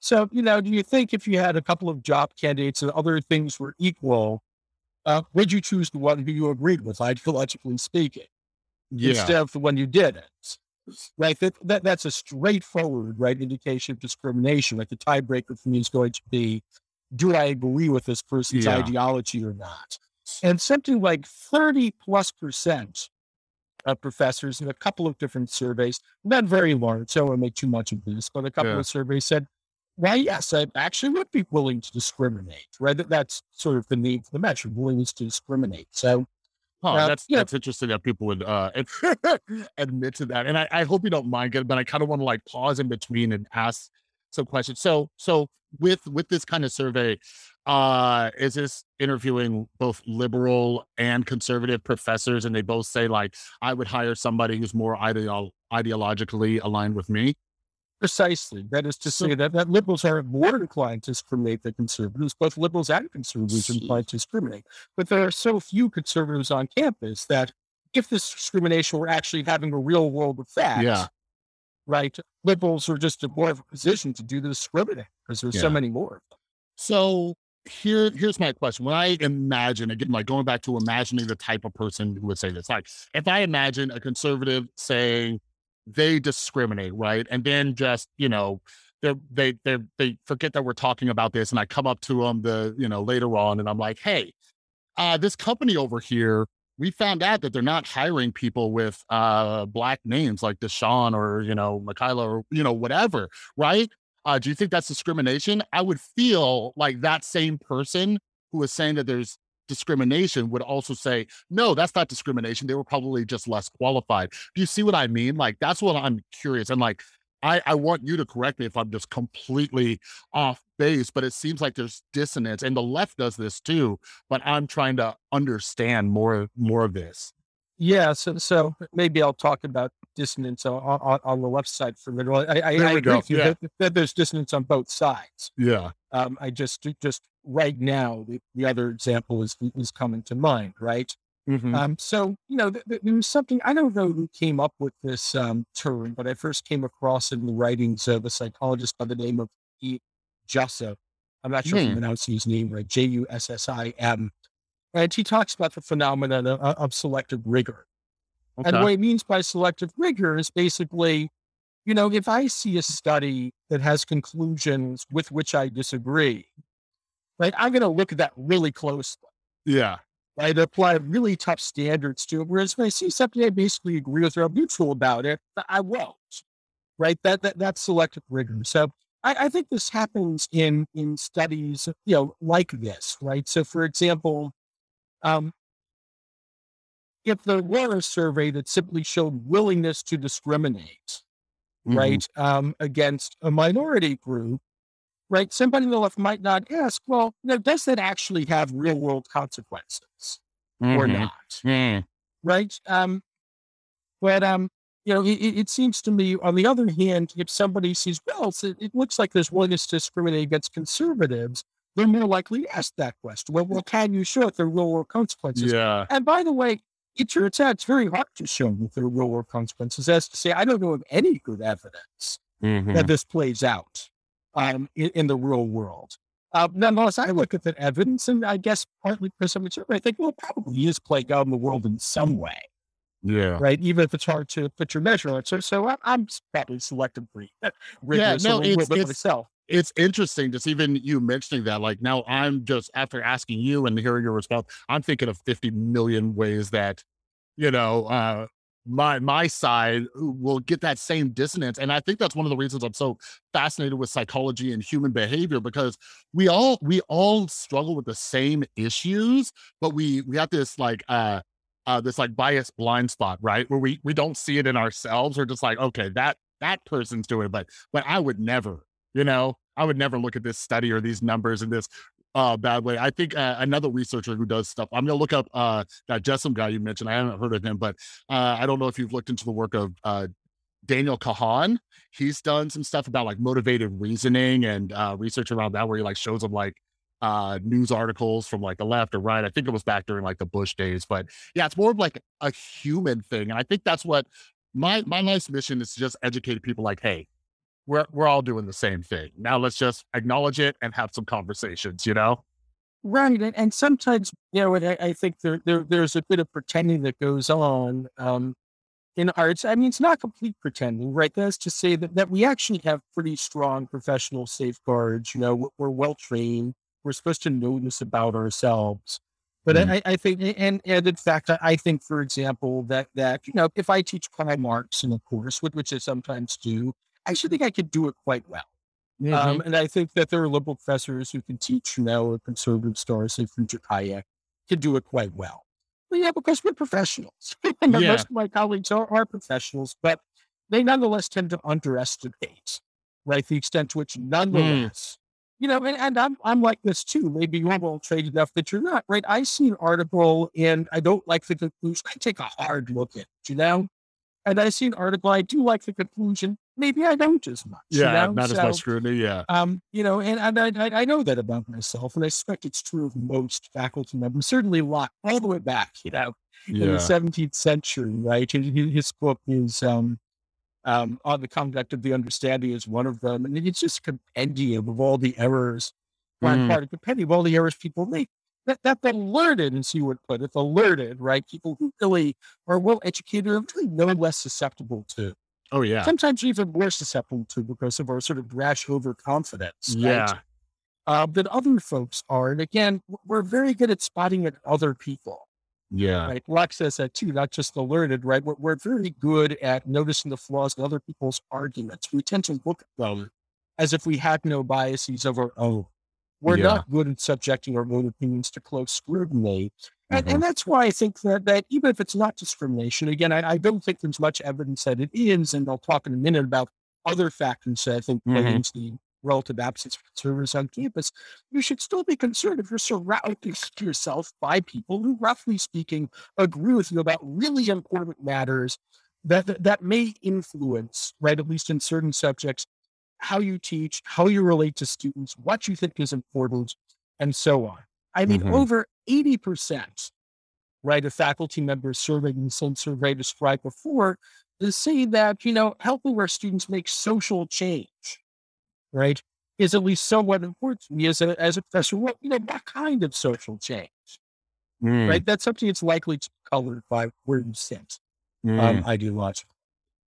So, you know, do you think if you had a couple of job candidates and other things were equal, uh, would you choose the one who you agreed with, ideologically speaking, Yeah. instead of the one you didn't? Right. That, that that's a straightforward right indication of discrimination. Like the tiebreaker for me is going to be, do I agree with this person's Yeah. ideology or not? And something like 30 plus percent of professors in a couple of different surveys, not very large, so I won't make too much of this, but a couple Yeah. of surveys said, well, yes, I actually would be willing to discriminate, right? That- That's sort of the need for the measure, willingness to discriminate. So, Huh, Uh, that's yeah. that's interesting that people would uh admit to that. And I, I hope you don't mind but I kind of want to like pause in between and ask some questions. So so with with this kind of survey, uh is this interviewing both liberal and conservative professors and they both say like I would hire somebody who's more ideol ideologically aligned with me? precisely, that is to say that, that liberals are more inclined to discriminate than conservatives. Both liberals and conservatives are inclined to discriminate. But there are so few conservatives on campus that if this discrimination were actually having a real world effect, Yeah. right, liberals are just in more of a position to do the discriminating because there's so many more. So here, here's my question. When I imagine again, like going back to imagining the type of person who would say this, like if I imagine a conservative saying they discriminate, right, and then just you know they they they forget that we're talking about this, and I come up to them the you know later on, and I'm like, hey, uh, this company over here we found out that they're not hiring people with uh, black names like Deshaun or, you know, Michaela or, you know, whatever, right? Uh, do you think that's discrimination? I would feel like that same person who is saying that there's discrimination would also say, no, that's not discrimination. They were probably just less qualified. Do you see what I mean? Like, that's what I'm curious. And like, I, I want you to correct me if I'm just completely off base, but it seems like there's dissonance and the left does this too, but I'm trying to understand more, more of this. Yeah. So, so maybe I'll talk about dissonance on, on, on the left side for a minute. I, I, I agree with you yeah. that, that, there's dissonance on both sides. Yeah. Um, I just, just right now, the, the other example is, is coming to mind, right? Mm-hmm. Um, so, you know, th- th- there was something, I don't know who came up with this um, term, but I first came across it in the writings of a psychologist by the name of E. Jussim. I'm not sure mm. if I'm hmm. pronouncing his name right, J U S S I M. And he talks about the phenomenon of, of selective rigor. Okay. And what he means by selective rigor is basically, you know, if I see a study that has conclusions with which I disagree, right, I'm going to look at that really closely. Yeah. Right. Apply really tough standards to it. Whereas when I see something I basically agree with or I'm neutral about it, I won't. Right. That, that that's selective rigor. So I, I think this happens in in studies, you know, like this, right? So for example, um, if there were a survey that simply showed willingness to discriminate, mm-hmm. right, um, against a minority group, right, somebody on the left might not ask, well, know, does that actually have real world consequences mm-hmm. or not? Mm. Right. Um, but um, you know, it, it, seems to me, on the other hand, if somebody sees, well, it, it looks like there's willingness to discriminate against conservatives, they're more likely to ask that question. Well, well, can you show there are real world consequences? Yeah. And by the way, it turns out it's very hard to show that there are real world consequences. As to say, I don't know of any good evidence mm-hmm. that this plays out um, in, in, the real world. Uh, nonetheless, I look at that evidence, and I guess partly because I'm I think, well, it probably is playing out in the world in some way. Yeah. Right. Even if it's hard to put your measure on it. So, so I'm, I'm probably selective rigor. Yeah. No, it's, it's, myself. It's interesting just even you mentioning that. Like now I'm just after asking you and hearing your response, I'm thinking of 50 million ways that, you know, uh, my my side will get that same dissonance and i think that's one of the reasons i'm so fascinated with psychology and human behavior because we all we all struggle with the same issues but we we have this like uh uh, this like bias blind spot, right? Where we we don't see it in ourselves. We're just like, okay, that that person's doing it, but but I would never, you know, I would never look at this study or these numbers in this uh, bad way. I think uh, another researcher who does stuff. I'm gonna look up uh, that Jussim guy you mentioned. I haven't heard of him, but uh, I don't know if you've looked into the work of uh, Daniel Kahan. He's done some stuff about like motivated reasoning and uh, research around that, where he like shows them like uh news articles from like the left or right. I think it was back during like the Bush days, but yeah, it's more of like a human thing. And I think that's what my my life's mission is to just educate people like, hey, we're we're all doing the same thing. Now let's just acknowledge it and have some conversations, you know? Right. And, and sometimes, you know, I, I think there, there there's a bit of pretending that goes on um in arts. I mean, it's not complete pretending, right? That's to say that, that we actually have pretty strong professional safeguards. You know, we're well trained we're supposed to know this about ourselves. But mm. I, I, think, and, and in fact, I, I, think, for example, that that you know, if I teach Karl Marx in a course, which, which I sometimes do, actually think I could do it quite well. Mm-hmm. Um, and I think that there are liberal professors who can teach, you know, a conservative stars, say Friedrich Hayek, can do it quite well. Well, yeah, because we're professionals. yeah. Most of my colleagues are, are professionals, but they nonetheless tend to underestimate, right, the extent to which mm. nonetheless you know, and, and I'm I'm like this too. Maybe you're well trained enough that you're not, right? I see an article and I don't like the conclusion. I take a hard look at it, you know? And I see an article, I do like the conclusion. Maybe I don't as much. Yeah, you know? not so, as much scrutiny. Yeah. Um, you know, and, and I, I know that about myself, and I suspect it's true of most faculty members, certainly a lot, all the way back, you know, yeah. in the 17th century, right? His, his book is um um, on the conduct of the understanding is one of them. And it's just a compendium of all the errors, one mm. part of compendium of all the errors people make. That, that the learned, as you would put it, the learned, right? People who really are well educated are really no less susceptible to. Oh, yeah. Sometimes even more susceptible to because of our sort of rash overconfidence. Yeah. Right? Uh, than other folks are. And again, we're very good at spotting at other people. Yeah. Right. Locke says that too, not just the learned, right? We're, we're very good at noticing the flaws in other people's arguments. We tend to look at them as if we had no biases of our own. We're Yeah. not good at subjecting our own opinions to close scrutiny. And, Mhm. and that's why I think that, that even if it's not discrimination, again, I, I don't think there's much evidence that it is. And I'll talk in a minute about other factors that I think play Mhm. into the relative absence of conservatives on campus. You should still be concerned if you're surrounding yourself by people who, roughly speaking, agree with you about really important matters that, that, that may influence, right, at least in certain subjects, how you teach, how you relate to students, what you think is important, and so on. I mean, Mhm. over 80%, right, of faculty members surveyed in same survey described before to say that, you know, helping our students make social change, right, is at least somewhat important to me as a, as a professor. What, you know, what kind of social change, Mm, right? That's something that's likely to be colored by where you sit, mm. um, ideologically.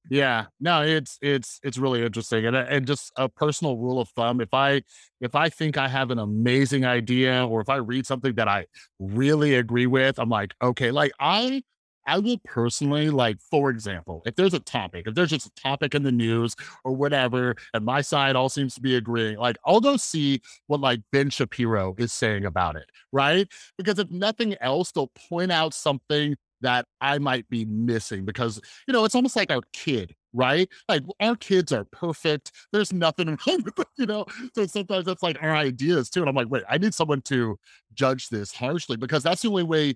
Yeah, no, it's it's it's really interesting, and uh, and just a personal rule of thumb: if I if I think I have an amazing idea, or if I read something that I really agree with, I'm like, okay, like I I will personally like, for example, if there's a topic, if there's just a topic in the news or whatever, and my side all seems to be agreeing, like I'll go see what like Ben Shapiro is saying about it, right? Because if nothing else, they'll point out something that I might be missing because you know, it's almost like our kid, right? Like our kids are perfect. There's nothing wrong with them, you know. So sometimes that's like our ideas too. And I'm like, wait, I need someone to judge this harshly because that's the only way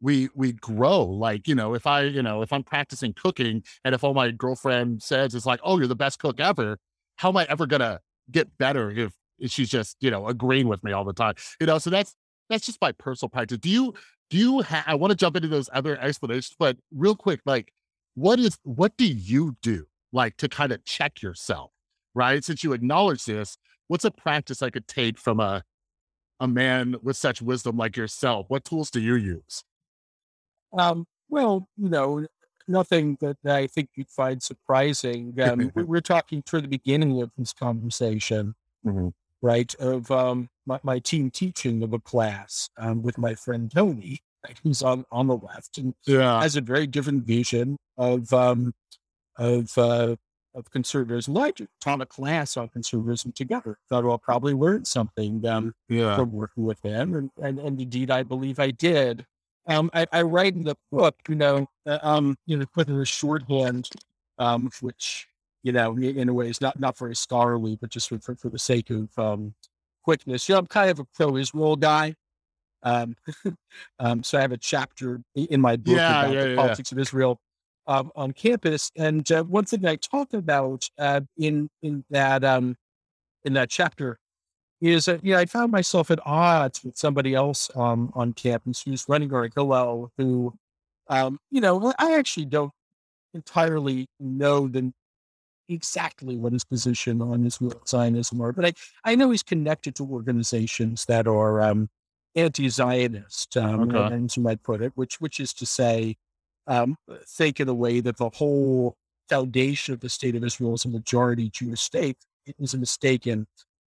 we we grow. Like, you know, if I, you know, if I'm practicing cooking and if all my girlfriend says is like, oh, you're the best cook ever, how am I ever gonna get better if she's just, you know, agreeing with me all the time? You know, so that's that's just my personal practice. Do you do you have I want to jump into those other explanations, but real quick, like what is what do you do like to kind of check yourself right since you acknowledge this what's a practice i could take from a a man with such wisdom like yourself what tools do you use Um, well, you know, nothing that I think you'd find surprising. Um, we- we're talking toward the beginning of this conversation, Mhm. right? Of um, my, my team teaching of a class um, with my friend Tony, right, who's on on the left and yeah has a very different vision of um, of uh, of conservatism. I taught a class on conservatism together. Thought well, I'll probably learn something. Um, yeah from working with them, and, and and indeed, I believe I did. Um, I, I write in the book, you know, uh, um, you know, put in a shorthand, um, which you know, in in a way, is not not very scholarly, but just for for, for the sake of um, quickness. You know, I'm kind of a pro-Israel guy. Um, um, so I have a chapter in my book Yeah, about yeah, the yeah. politics of Israel um, on campus, and uh, one thing I talk about uh, in in that um, in that chapter is that yeah, I found myself at odds with somebody else um, on campus who's running our Hillel, who, um, you know, I actually don't entirely know the exactly what his position on Israel Zionism are, but I, I know he's connected to organizations that are um, anti-Zionist, um, Okay. and you might put it, which which is to say, um, think in a way that the whole foundation of the state of Israel is a majority Jewish state is a mistaken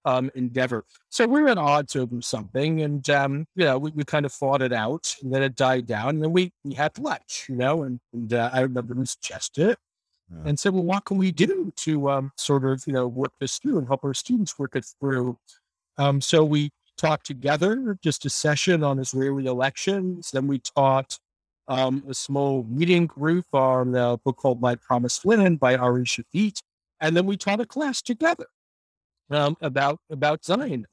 um, endeavor. So we're at odds over something, and um, you know, we, we kind of fought it out, and then it died down, and then we we had lunch, you know, and, and uh, I remember we suggested it, Yeah. and said, well, what can we do to um, sort of you know work this through and help our students work it through? Um, so we talked together, just a session on Israeli elections. Then we taught um, a small reading group on a book called My Promised Land by Ari Shavit, and then we taught a class together um, about about Zionism.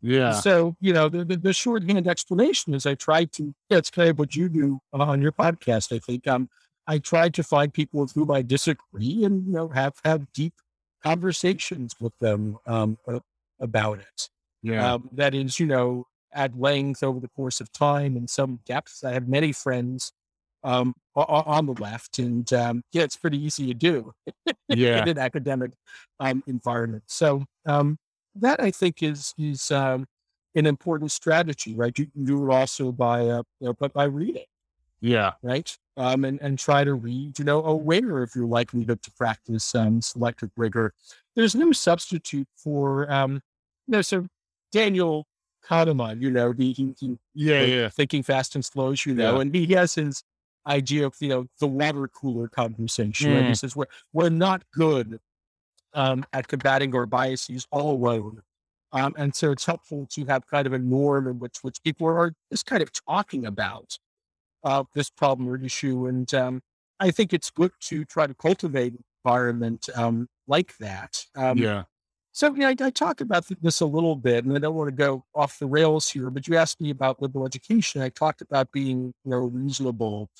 yeah So you know, the, the, the shorthand explanation is I tried to. It's kind of what you do on your podcast. I think um, I try to find people with whom I disagree and you know have have deep conversations with them um, about it. yeah Um, that is, you know, at length over the course of time and some depth. I have many friends um, on the left, and um, yeah, it's pretty easy to do yeah in an academic um, environment. So um, that I think is is um, an important strategy, right? You can do it also by uh, you know, but by reading, yeah right? Um, and and try to read, you know, aware of your likelihood to practice um, selective rigor. There's no substitute for um, you know. So Daniel Kahneman, you know, he, he, he Yeah, like, yeah. thinking fast and slow, as you know, Yeah. and he has his idea of you know the water cooler conversation. Right? He Mm. says we're we're not good um, at combating our biases all alone, um, and so it's helpful to have kind of a norm in which which people are just kind of talking about uh, this problem or issue, and um, I think it's good to try to cultivate an environment um, like that. Um, Yeah. so, yeah, I, I talk about this a little bit, and I don't want to go off the rails here, but you asked me about liberal education. I talked about being, you know, reasonable.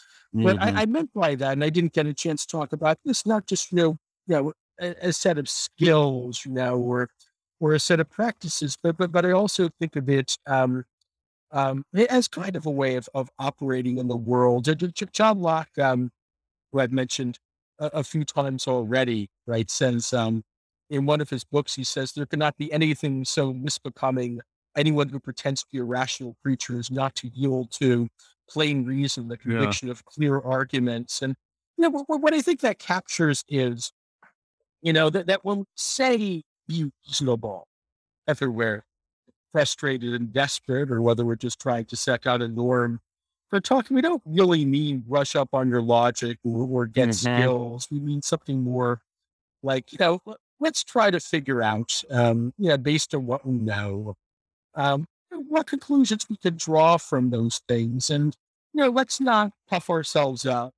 But Mhm. I, I meant by that, and I didn't get a chance to talk about this, not just, you know, you know, a, a set of skills, you know, or or a set of practices, but but but I also think of it um, um, as kind of a way of of operating in the world. John Locke, um, who I've mentioned a, a few times already, right, says um, in one of his books, he says there cannot be anything so misbecoming anyone who pretends to be a rational creature is not to yield to plain reason, the Yeah. conviction of clear arguments. And you know, what, what I think that captures is, you know, that, that when say be reasonable, we're frustrated and desperate or whether we're just trying to set out a norm for talking, we don't really mean rush up on your logic or, or get Mhm. skills. We mean something more like, you know, let's try to figure out, um, yeah, based on what we know, um, what conclusions we can draw from those things. And, you know, let's not puff ourselves up.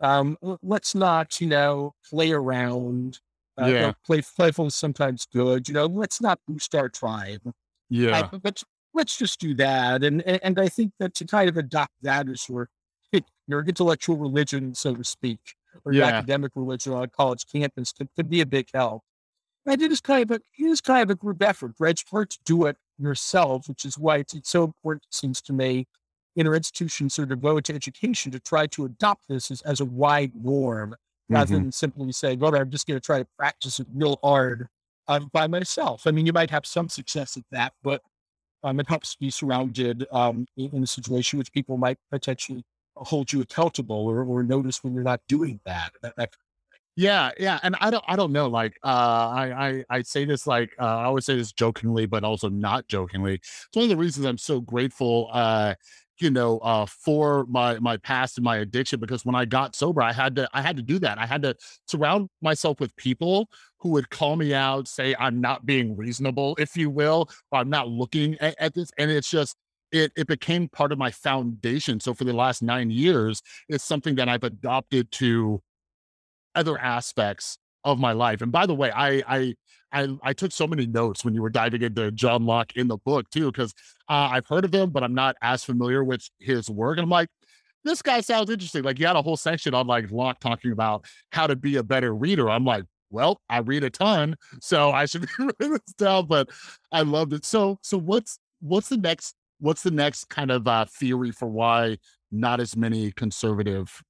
Um, let's not, you know, play around. Uh, you know, play playful is sometimes good. You know, let's not boost our tribe. Yeah. but, but let's just do that. And, and I think that to kind of adopt that as your your intellectual religion, so to speak, or your Yeah. academic religion on a college campus could, could be a big help. And it is kind of a it is kind of a group effort, right? It's hard to do it yourself, which is why it's, it's so important, it seems to me, in our institutions that are devoted to education to try to adopt this as, as a wide norm rather Mhm. than simply saying, well, I'm just going to try to practice it real hard um, by myself. I mean, you might have some success at that, but um, it helps to be surrounded um, in in a situation which people might potentially hold you accountable or, or notice when you're not doing that. that, that Yeah, yeah, and I don't, I don't know. Like, uh, I, I, I say this like, uh, I always say this jokingly, but also not jokingly. It's one of the reasons I'm so grateful, uh, you know, uh, for my my past and my addiction. Because when I got sober, I had to, I had to do that. I had to surround myself with people who would call me out, say I'm not being reasonable, if you will, or I'm not looking at, at this, and it's just. It, it became part of my foundation. So for the last nine years, it's something that I've adopted to other aspects of my life. And by the way, I I I, I took so many notes when you were diving into John Locke in the book too, because uh, I've heard of him, but I'm not as familiar with his work. And I'm like, this guy sounds interesting. Like you had a whole section on like Locke talking about how to be a better reader. I'm like, well, I read a ton, so I should be writing this down. But I loved it. So so what's what's the next what's the next kind of uh, theory for why not as many conservative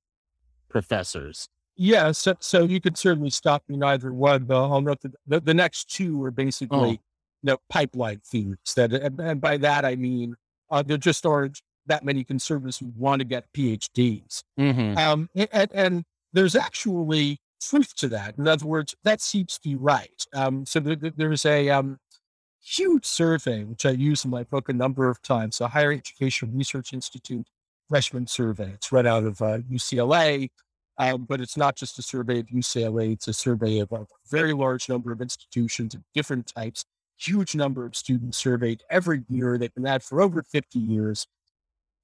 professors? Yeah, so, so you could certainly stop me in either one, though. I'll note that the, the next two are basically Oh. you know, pipeline theories. That, and, and by that I mean uh, there just aren't that many conservatives who want to get PhDs. Mm-hmm. Um, and, and there's actually truth to that. In other words, that seems to be right. Um, so there, there- there's a um, huge survey which I use in my book a number of times, a Higher Education Research Institute freshman survey. It's right out of uh, UCLA. Um, but it's not just a survey of UCLA, it's a survey of a very large number of institutions of different types, huge number of students surveyed every year. They've been at for over 50 years.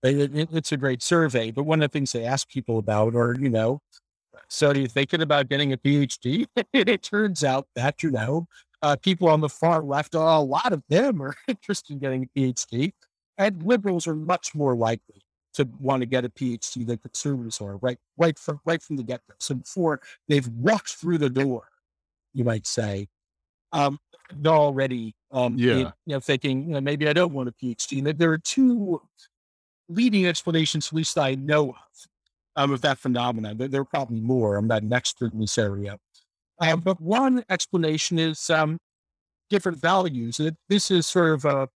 It- it- it's a great survey. But one of the things they ask people about are, you know, so are you thinking about getting a PhD? And it turns out that, you know, uh, people on the far left, a lot of them are interested in getting a PhD. And liberals are much more likely to want to get a PhD than conservatives are, right? Right from right from the get go. So before they've walked through the door, you might say, um, they're already um, Yeah. in- you know, thinking, you know, maybe I don't want a PhD. And there are two leading explanations, at least I know of, um, of that phenomenon. There, there are probably more. I'm not an expert in this area. Uh, but one explanation is um, different values. This is sort of a,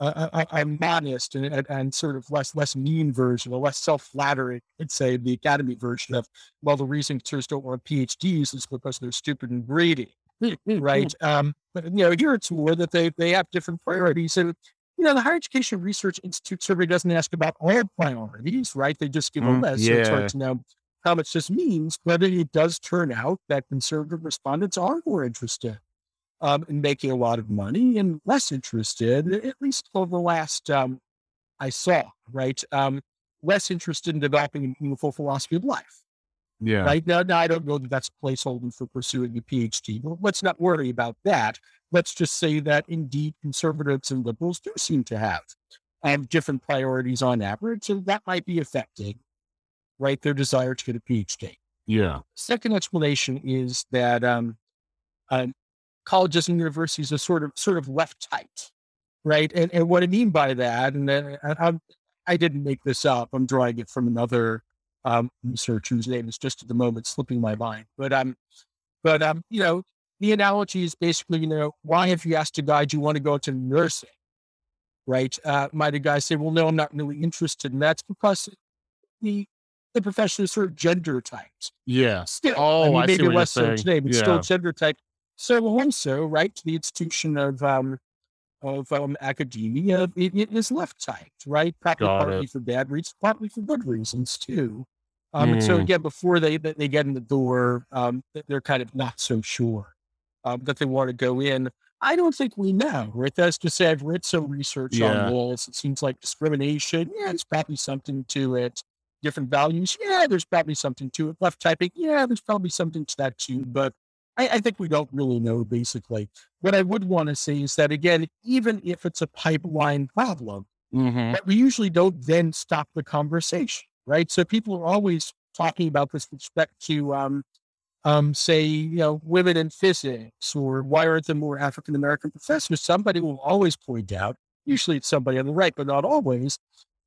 a, a, a modest and, and, sort of less less mean version, a less self flattering, I'd say, the academy version of, well, the reason conservatives don't want PhDs is because they're stupid and greedy right? Um, but you know, here it's more that they they have different priorities, and you know, the Higher Education Research Institute survey doesn't ask about all priorities, right? They just give a Mm, list. So it's yeah. hard to know how much this means, but it does turn out that conservative respondents are more interested um, in making a lot of money and less interested, at least over the last um, I saw, right? Um, less interested in developing a meaningful philosophy of life. Yeah. Right now, now, I don't know that that's a placeholder for pursuing a PhD. But let's not worry about that. Let's just say that indeed conservatives and liberals do seem to have have different priorities on average, and that might be affecting right their desire to get a PhD. Yeah. Second explanation is that um, um, colleges and universities are sort of sort of left tight, right? And and what I mean by that, and I, I'm, I didn't make this up. I'm drawing it from another um, researcher whose name is just at the moment slipping my mind. But um, but um, you know, the analogy is basically, you know, why if you asked a guy, do you want to go to nursing? Right? Uh, might a guy say, well, no, I'm not really interested, and that's because the the profession is sort of gender typed. Yeah. Still, Oh, I mean, I maybe less so today, but Yeah. still gender typed. So also, right, to the institution of um, of um, academia it, it is left typed, right? Probably Got partly it. for bad reasons, partly for good reasons too. Um, And so Mm. again, before they they they get in the door, um, they're kind of not so sure um, that they want to go in. I don't think we know, right? That's to say, I've read some research Yeah. on walls. It seems like discrimination. Yeah, there's probably something to it. Different values. Yeah, there's probably something to it. Left typing. Yeah, there's probably something to that too. But I, I think we don't really know, basically. What I would want to say is that, again, even if it's a pipeline problem, Mhm. but we usually don't then stop the conversation, right? So people are always talking about this with respect to, um, um, say, you know, women in physics or why aren't there more African American professors? Somebody will always point out, usually it's somebody on the right, but not always,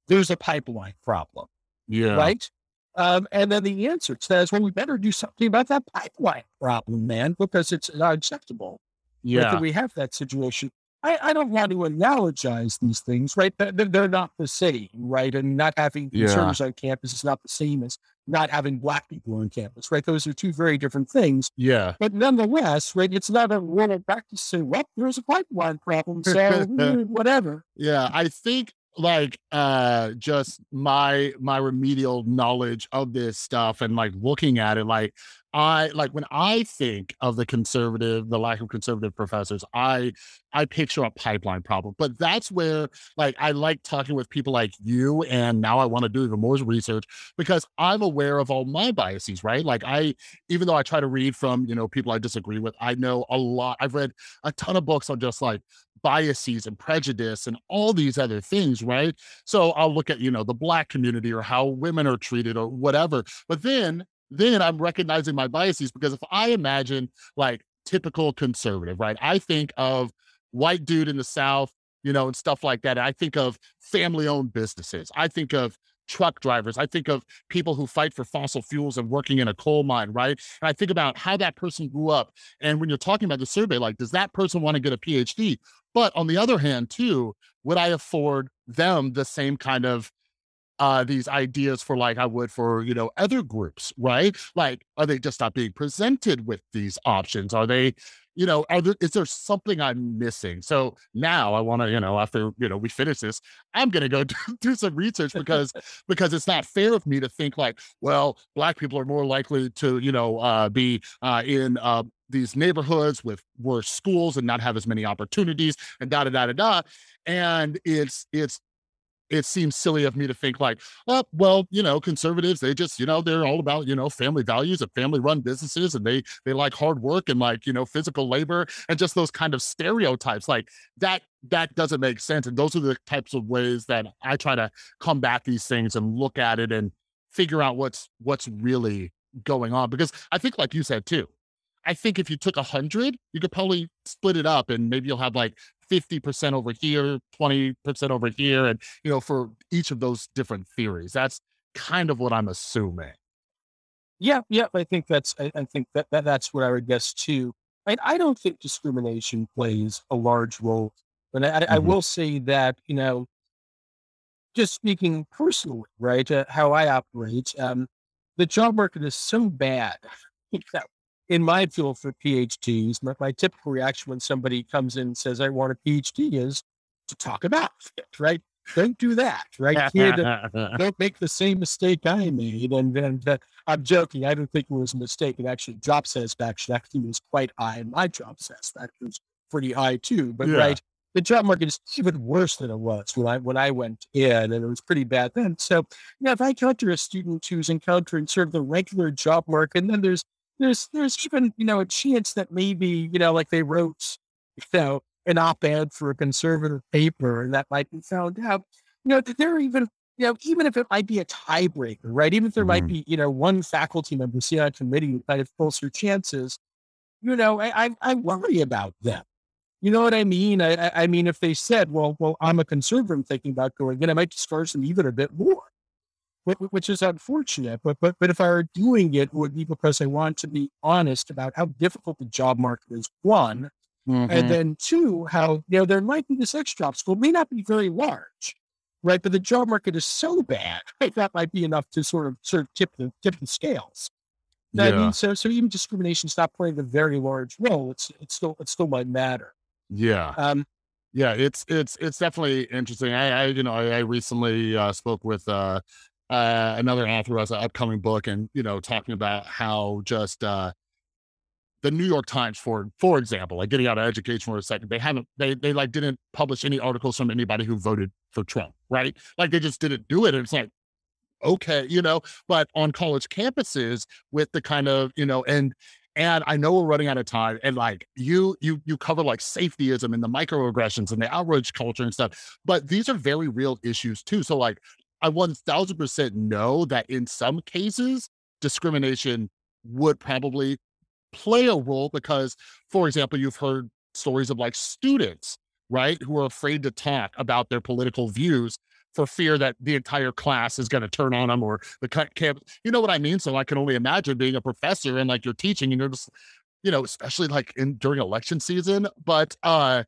there's a pipeline problem, Yeah. right? Um, and then the answer says, well, we better do something about that pipeline problem, man, because it's not acceptable Yeah. that we have that situation. I, I don't want to analogize these things, right? They're, they're not the same, right? And not having Yeah. conservatives on campus is not the same as not having black people on campus, right? Those are two very different things. Yeah. But nonetheless, right, it's not a one of practice to say, well, there's a pipeline problem, so mm, whatever. Yeah, I think like uh just my my remedial knowledge of this stuff and like looking at it like I like when I think of the conservative, the lack of conservative professors, I I picture a pipeline problem. But that's where like I like talking with people like you and now I want to do even more research because I'm aware of all my biases, right? Like I even though I try to read from, you know, people I disagree with, I know a lot. I've read a ton of books on just like biases and prejudice and all these other things, right? So I'll look at, you know, the black community or how women are treated or whatever. But then then I'm recognizing my biases because if I imagine like typical conservative, right? I think of white dude in the South, you know, and stuff like that. I think of family owned businesses. I think of truck drivers. I think of people who fight for fossil fuels and working in a coal mine, right? And I think about how that person grew up. And when you're talking about the survey, like, does that person want to get a PhD? But on the other hand, too, would I afford them the same kind of uh these ideas for like I would for you know other groups, right? Like, are they just not being presented with these options? Are they, you know, are there is there something I'm missing? So now I want to, you know, after you know we finish this, I'm gonna go do, do some research because because it's not fair of me to think like, well, black people are more likely to, you know, uh be uh in uh these neighborhoods with worse schools and not have as many opportunities and da da da da da. And it's it's it seems silly of me to think like, oh, well, you know, conservatives, they just, you know, they're all about, you know, family values and family run businesses and they they like hard work and like, you know, physical labor and just those kind of stereotypes. Like that that doesn't make sense. And those are the types of ways that I try to combat these things and look at it and figure out what's what's really going on. Because I think like you said too, I think if you took a hundred, you could probably split it up and maybe you'll have like 50% over here, 20% over here, and you know, for each of those different theories. That's kind of what I'm assuming. Yeah, yeah, I think that's I, I think that, that that's what I would guess too. I, I don't think discrimination plays a large role, but I, I Mhm. will say that you know, just speaking personally, right, uh, how I operate, um, the job market is so bad. you know, in my field for PhDs, my, my typical reaction when somebody comes in and says, "I want a PhD," is, to talk about it, right? Don't do that, right? Kid, don't make the same mistake I made. And then uh, I'm joking. I don't think it was a mistake. And actually, job satisfaction actually was quite high, and my job satisfaction was pretty high too. But Yeah. right, the job market is even worse than it was when I when I went in, and it was pretty bad then. So, you know, if I encounter a student who's encountering sort of the regular job market, and then there's there's there's even you know a chance that maybe you know like they wrote you know an op-ed for a conservative paper, and that might be found out. You know, that they're even you know even if it might be a tiebreaker, right? Even if there might Mhm. be you know one faculty member sitting on a committee who kind of pulls chances, you know, I I, I worry about them. You know what I mean? I, I- mean, if they said, "Well, well, I'm a conservative, I'm thinking about going," then I might discourage them even a bit more, which is unfortunate. But but but if I were doing it, it would be because I want to be honest about how difficult the job market is. One, Mhm. and then two, how you know there might be this extra obstacle, may not be very large, right? But the job market is so bad, right? That might be enough to sort of sort of tip the tip the scales. You know what I Yeah. mean, so so even discrimination is not playing a very large role. It's it's still it still might matter. yeah. Um, Yeah, it's it's it's definitely interesting. I, I you know I, I recently uh, spoke with uh, uh, another author who has an upcoming book, and you know talking about how just uh, the New York Times, for for example, like getting out of education for a second, they haven't they they like didn't publish any articles from anybody who voted for Trump, right? Like they just didn't do it. And it's like okay, you know, but on college campuses with the kind of, you know, and and I know we're running out of time and like you you you cover like safetyism and the microaggressions and the outrage culture and stuff, but these are very real issues too. So like I 1000% know that in some cases discrimination would probably play a role because for example, you've heard stories of like students, right, who are afraid to talk about their political views for fear that the entire class is going to turn on them or the ca- camp. You know what I mean? So I can only imagine being a professor and like you're teaching and you're just, you know, especially like in during election season. But uh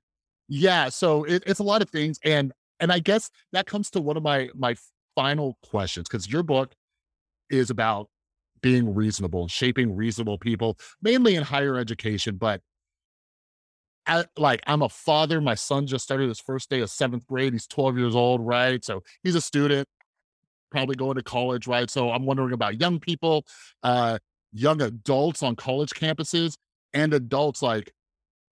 yeah, so it, it's a lot of things. And and I guess that comes to one of my my final questions, because your book is about being reasonable, shaping reasonable people, mainly in higher education, but I, like I'm a father. My son just started his first day of seventh grade. He's 12 years old, right? So he's a student, probably going to college, right? So I'm wondering about young people, uh, young adults on college campuses, and adults like,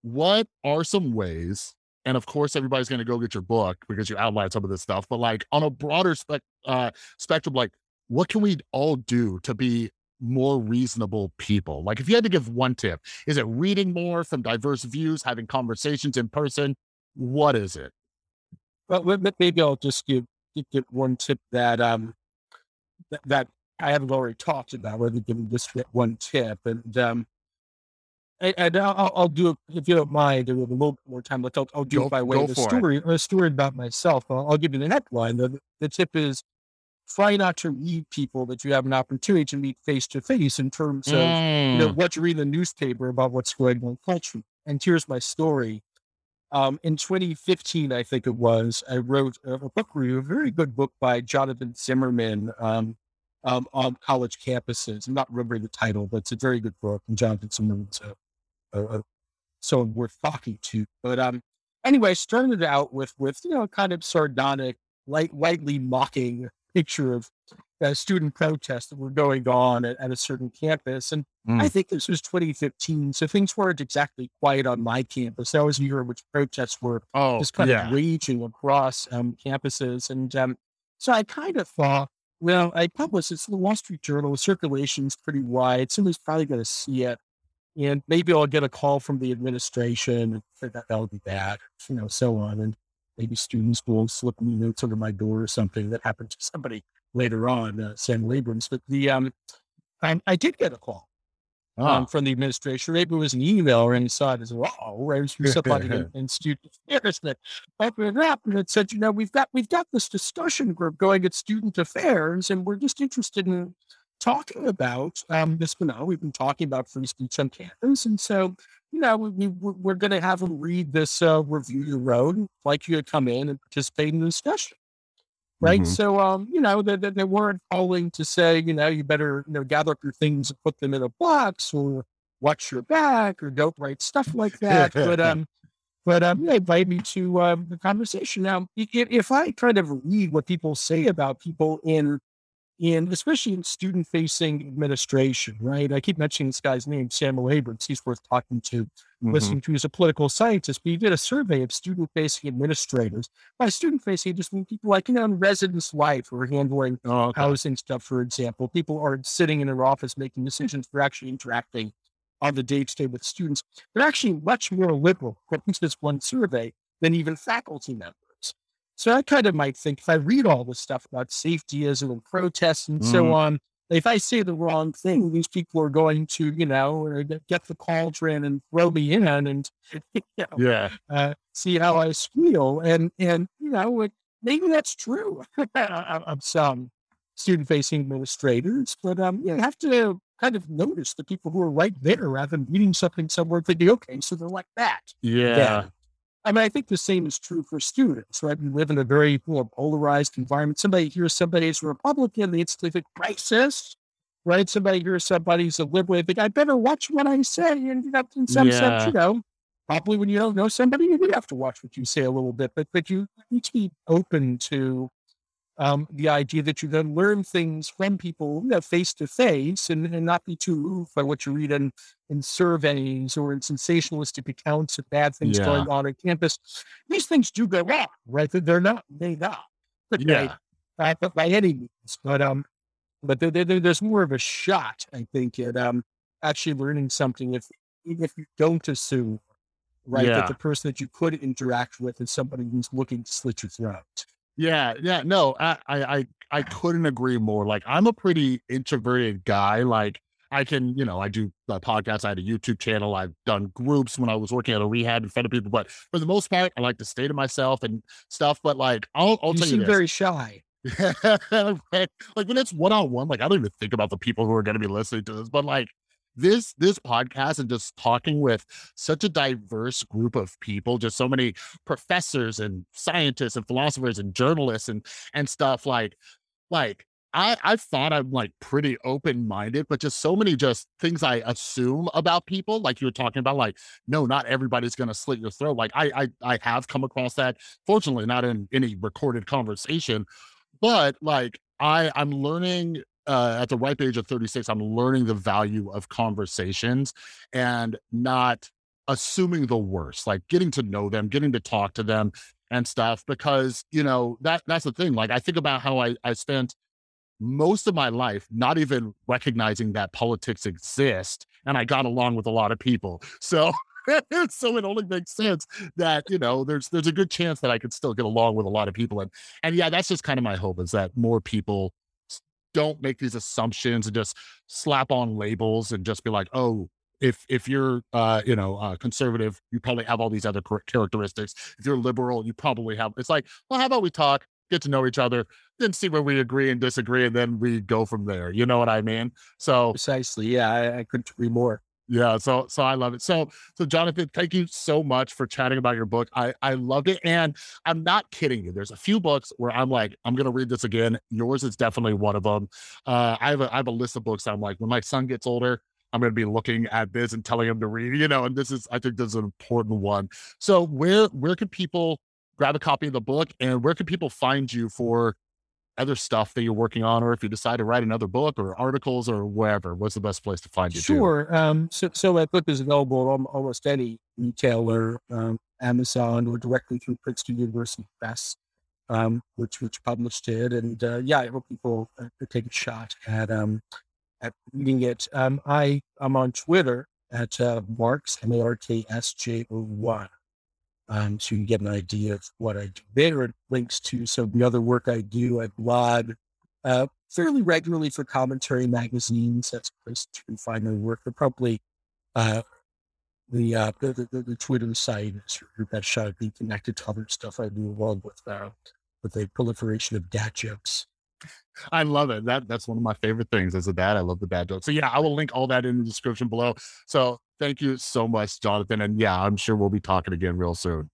what are some ways? And of course, everybody's going to go get your book because you outlined some of this stuff. But like on a broader spec, uh, spectrum, like what can we all do to be more reasonable people? Like if you had to give one tip, is it reading more from diverse views, having conversations in person? What is it? Well, ma- ma- maybe I'll just give give one tip that um that, that I haven't already talked about. Rather than just get one tip, and um, and I'll, I'll- do it if you don't mind. A little bit more time, I'll, I'll do Go- it by way of a story, a story about myself. I'll, I'll give you the headline. The, the tip is try not to read people that you have an opportunity to meet face to face in terms of you know Mm, what you read in the newspaper about what's going on in culture. And here's my story. Um, in 2015, I think it was, I wrote a, a book review, a very good book by Jonathan Zimmerman um, um, on college campuses. I'm not remembering the title, but it's a very good book. And Jonathan Zimmerman's a, a, a, someone worth talking to. But um, anyway, started out with with you know kind of sardonic, light, lightly mocking picture of uh, student protests that were going on at, at a certain campus, and I Mm. think this was 2015, so things weren't exactly quiet on my campus. That was a year in which protests were oh, just kind yeah. of raging across um, campuses. And um, so I kind of thought, well, I published it's in the Wall Street Journal, circulation's pretty wide. Somebody's probably going to see it. And maybe I'll get a call from the administration and that that'll be bad, you know, so on. And maybe students will slip me notes under my door or something that happened to somebody later on, uh, Sam Abrams. But the um, I, I did get a call Ah, um, from the administration. Maybe it was an email or inside as well. Or it was from somebody in, in student affairs that opened it up and it said, you know, we've got we've got this discussion group going at student affairs, and we're just interested in talking about um, this. We've been talking about free speech on campus, and so you know, we, we we're, we're going to have them read this uh, review you wrote, like you to come in and participate in the discussion right? Mhm. So, um, you know, they, they, they weren't calling to say, you know, you better, you know, gather up your things and put them in a box or watch your back or don't write stuff like that. but, um, but um, yeah, invite me to um, the conversation. Now, if, if I kind of read what people say about people in in especially in student facing administration, right? I keep mentioning this guy's name, Samuel Abrams. He's worth talking to, mm-hmm. listening to. He's a political scientist, but he did a survey of student facing administrators. By student facing, just mean people like, you know, in residence life who are handling oh, okay. housing stuff, for example. People aren't sitting in their office making decisions, they're actually interacting on the day to day with students. They're actually much more liberal, according to this one survey, than even faculty members. So I kind of might think if I read all this stuff about safetyism and protests and mm. so on, if I say the wrong thing, these people are going to, you know, get the cauldron and throw me in and, you know, yeah, uh, see how I squeal. And, and, you know, maybe that's true of some student facing administrators, but, um, you have to kind of notice the people who are right there rather than reading something somewhere thinking, okay, so they're like that. Yeah. I mean, I think the same is true for students, right? We live in a very more polarized environment. Somebody hears somebody's a Republican, they instantly think crisis, right? Somebody hears somebody's a liberal, they think, I better watch what I say. And in some yeah. sense, you know, probably when you don't know somebody, you do have to watch what you say a little bit, but but you need to be open to um, the idea that you then learn things from people face to face and not be too moved by what you read in, in surveys or in sensationalistic accounts of bad things yeah. going on on campus. These things do go wrong, right? They're not made up yeah. by, by any means, but um, but there, there, there's more of a shot, I think, at um, actually learning something if if you don't assume, right, yeah. that the person that you could interact with is somebody who's looking to slit your throat. Yeah, yeah, no, I, I, I couldn't agree more. Like, I'm a pretty introverted guy. Like, I can, you know, I do uh, a podcast. I had a YouTube channel. I've done groups when I was working at a rehab in front of people. But for the most part, I like to stay to myself and stuff. But like, I'll, I'll you tell seem you, very shy. like when it's one on one, like I don't even think about the people who are going to be listening to this. But like, this this podcast and just talking with such a diverse group of people just so many professors and scientists and philosophers and journalists and and stuff like like I, I thought I'm like pretty open minded, but just so many just things I assume about people, like you were talking about, like, no, not everybody's gonna slit your throat. Like I I I have come across that, fortunately, not in any recorded conversation, but like I I'm learning uh, at the ripe age of 36, I'm learning the value of conversations and not assuming the worst, like getting to know them, getting to talk to them and stuff. Because, you know, that that's the thing. Like I think about how I, I spent most of my life not even recognizing that politics exist. And I got along with a lot of people. So so it only makes sense that you know there's there's a good chance that I could still get along with a lot of people and and yeah that's just kind of my hope is that more people don't make these assumptions and just slap on labels and just be like, oh, if if you're uh you know uh conservative you probably have all these other characteristics. If you're liberal you probably have it's like well how about we talk get to know each other then see where we agree and disagree and then we go from there. You know what i mean? So precisely yeah i, I couldn't agree more yeah, so so I love it. So so Jonathan, thank you so much for chatting about your book. I I loved it, and I'm not kidding you. There's a few books where I'm like, I'm gonna read this again. Yours is definitely one of them. Uh, I have a I have a list of books. I'm like, when my son gets older, I'm going to be looking at this and telling him to read. You know, and this is I think this is an important one. So where where can people grab a copy of the book, and where can people find you for other stuff that you're working on, or if you decide to write another book or articles or wherever, what's the best place to find you? Sure. Um, so, so that book is available on almost any retailer, um, Amazon, or directly through Princeton University Press, um, which which published it. And uh, yeah, I hope people uh, take a shot at um, at reading it. Um, I am on Twitter at uh, Marks M A R K S J O Y um, so you can get an idea of what I do. There are links to some of the other work I do. I blog uh, fairly regularly for commentary magazines. That's a place to find my work. But probably uh, the, uh, the, the, the Twitter site is your best shot at being connected to other stuff I do along with uh, with the proliferation of dad jokes. I love it. That that's one of my favorite things as a dad. I love the dad jokes. So yeah, I will link all that in the description below. So thank you so much, Jonathan. And yeah, I'm sure we'll be talking again real soon.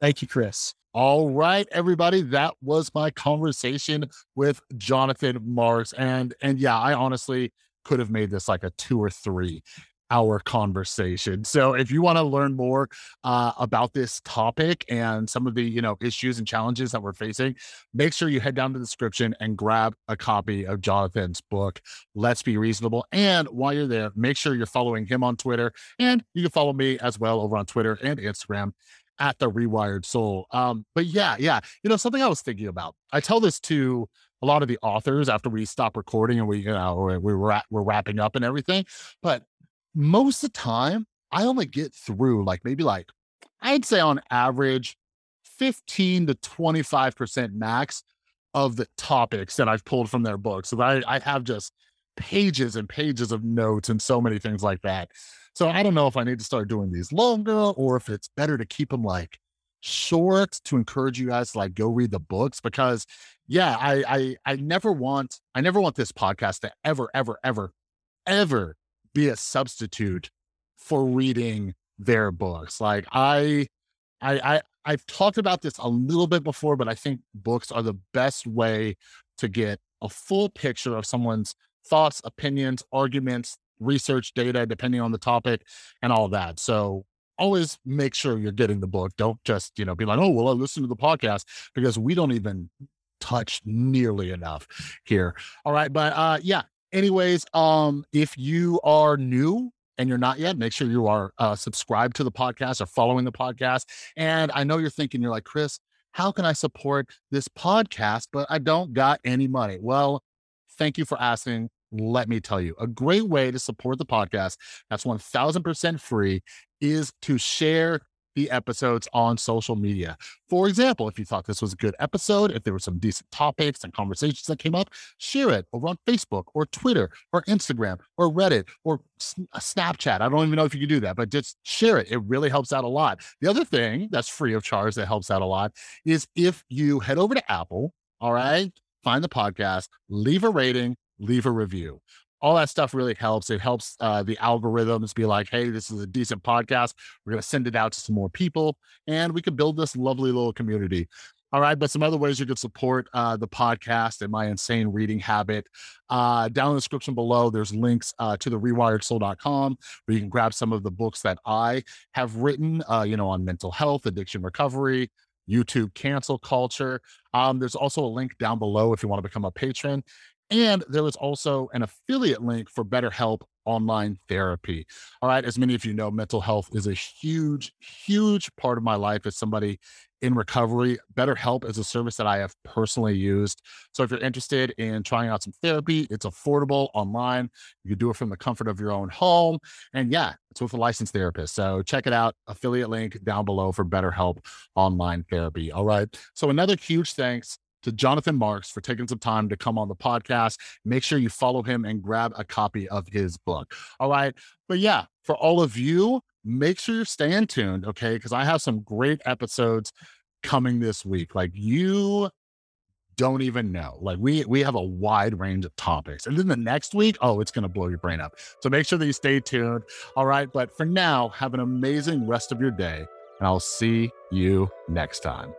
Thank you, Chris. All right, everybody. That was my conversation with Jonathan Marks. And and yeah, I honestly could have made this like a two or three. Our conversation. So if you want to learn more uh, about this topic and some of the you know issues and challenges that we're facing, make sure you head down to the description and grab a copy of Jonathan's book. Let's be reasonable. And while you're there, make sure you're following him on Twitter, and you can follow me as well over on Twitter and Instagram at the Rewired Soul. Um, but yeah, yeah, you know something I was thinking about. I tell this to a lot of the authors after we stop recording and we you know we're we're, we're wrapping up and everything, but most of the time, I only get through like maybe like I'd say on average 15 to 25% max of the topics that I've pulled from their books. So I, I have just pages and pages of notes and so many things like that. So I don't know if I need to start doing these longer or if it's better to keep them like short to encourage you guys to like go read the books because yeah, I I I never want I never want this podcast to ever, ever, ever, ever be a substitute for reading their books. Like I, I, I, I've talked about this a little bit before, but I think books are the best way to get a full picture of someone's thoughts, opinions, arguments, research data, depending on the topic and all that. So always make sure you're getting the book. Don't just, you know, be like, oh, well, I listen to the podcast because we don't even touch nearly enough here. All right. But uh yeah, anyways, um, if you are new and you're not yet, make sure you are uh, subscribed to the podcast or following the podcast. And I know you're thinking, you're like, Chris, how can I support this podcast, but I don't got any money? Well, thank you for asking. Let me tell you, a great way to support the podcast that's 1000% free is to share the episodes on social media. For example, if you thought this was a good episode, if there were some decent topics and conversations that came up, share it over on Facebook or Twitter or Instagram or Reddit or uh, Snapchat. I don't even know if you can do that, but just share it. It really helps out a lot. The other thing that's free of charge that helps out a lot is if you head over to Apple, all right, find the podcast, leave a rating, leave a review all that stuff really helps. It helps uh, the algorithms be like, hey, this is a decent podcast. We're going to send it out to some more people and we can build this lovely little community. All right, but some other ways you could support uh, the podcast and my insane reading habit. Uh, down in the description below, there's links uh, to the rewiredsoul.com where you can grab some of the books that I have written, uh, you know, on mental health, addiction recovery, YouTube cancel culture. Um, there's also a link down below if you want to become a patron. And there was also an affiliate link for BetterHelp online therapy. All right. As many of you know, mental health is a huge, huge part of my life as somebody in recovery. BetterHelp is a service that I have personally used. So if you're interested in trying out some therapy, it's affordable online. You can do it from the comfort of your own home. And yeah, it's with a licensed therapist. So check it out. Affiliate link down below for BetterHelp online therapy. All right. So another huge thanks to Jonathan Marks for taking some time to come on the podcast. Make sure you follow him and grab a copy of his book. All right. But yeah, for all of you, make sure you're staying tuned. Okay. Because I have some great episodes coming this week. Like you don't even know. Like we we have a wide range of topics. And then the next week, oh, it's gonna blow your brain up. So make sure that you stay tuned. All right. But for now, have an amazing rest of your day. And I'll see you next time.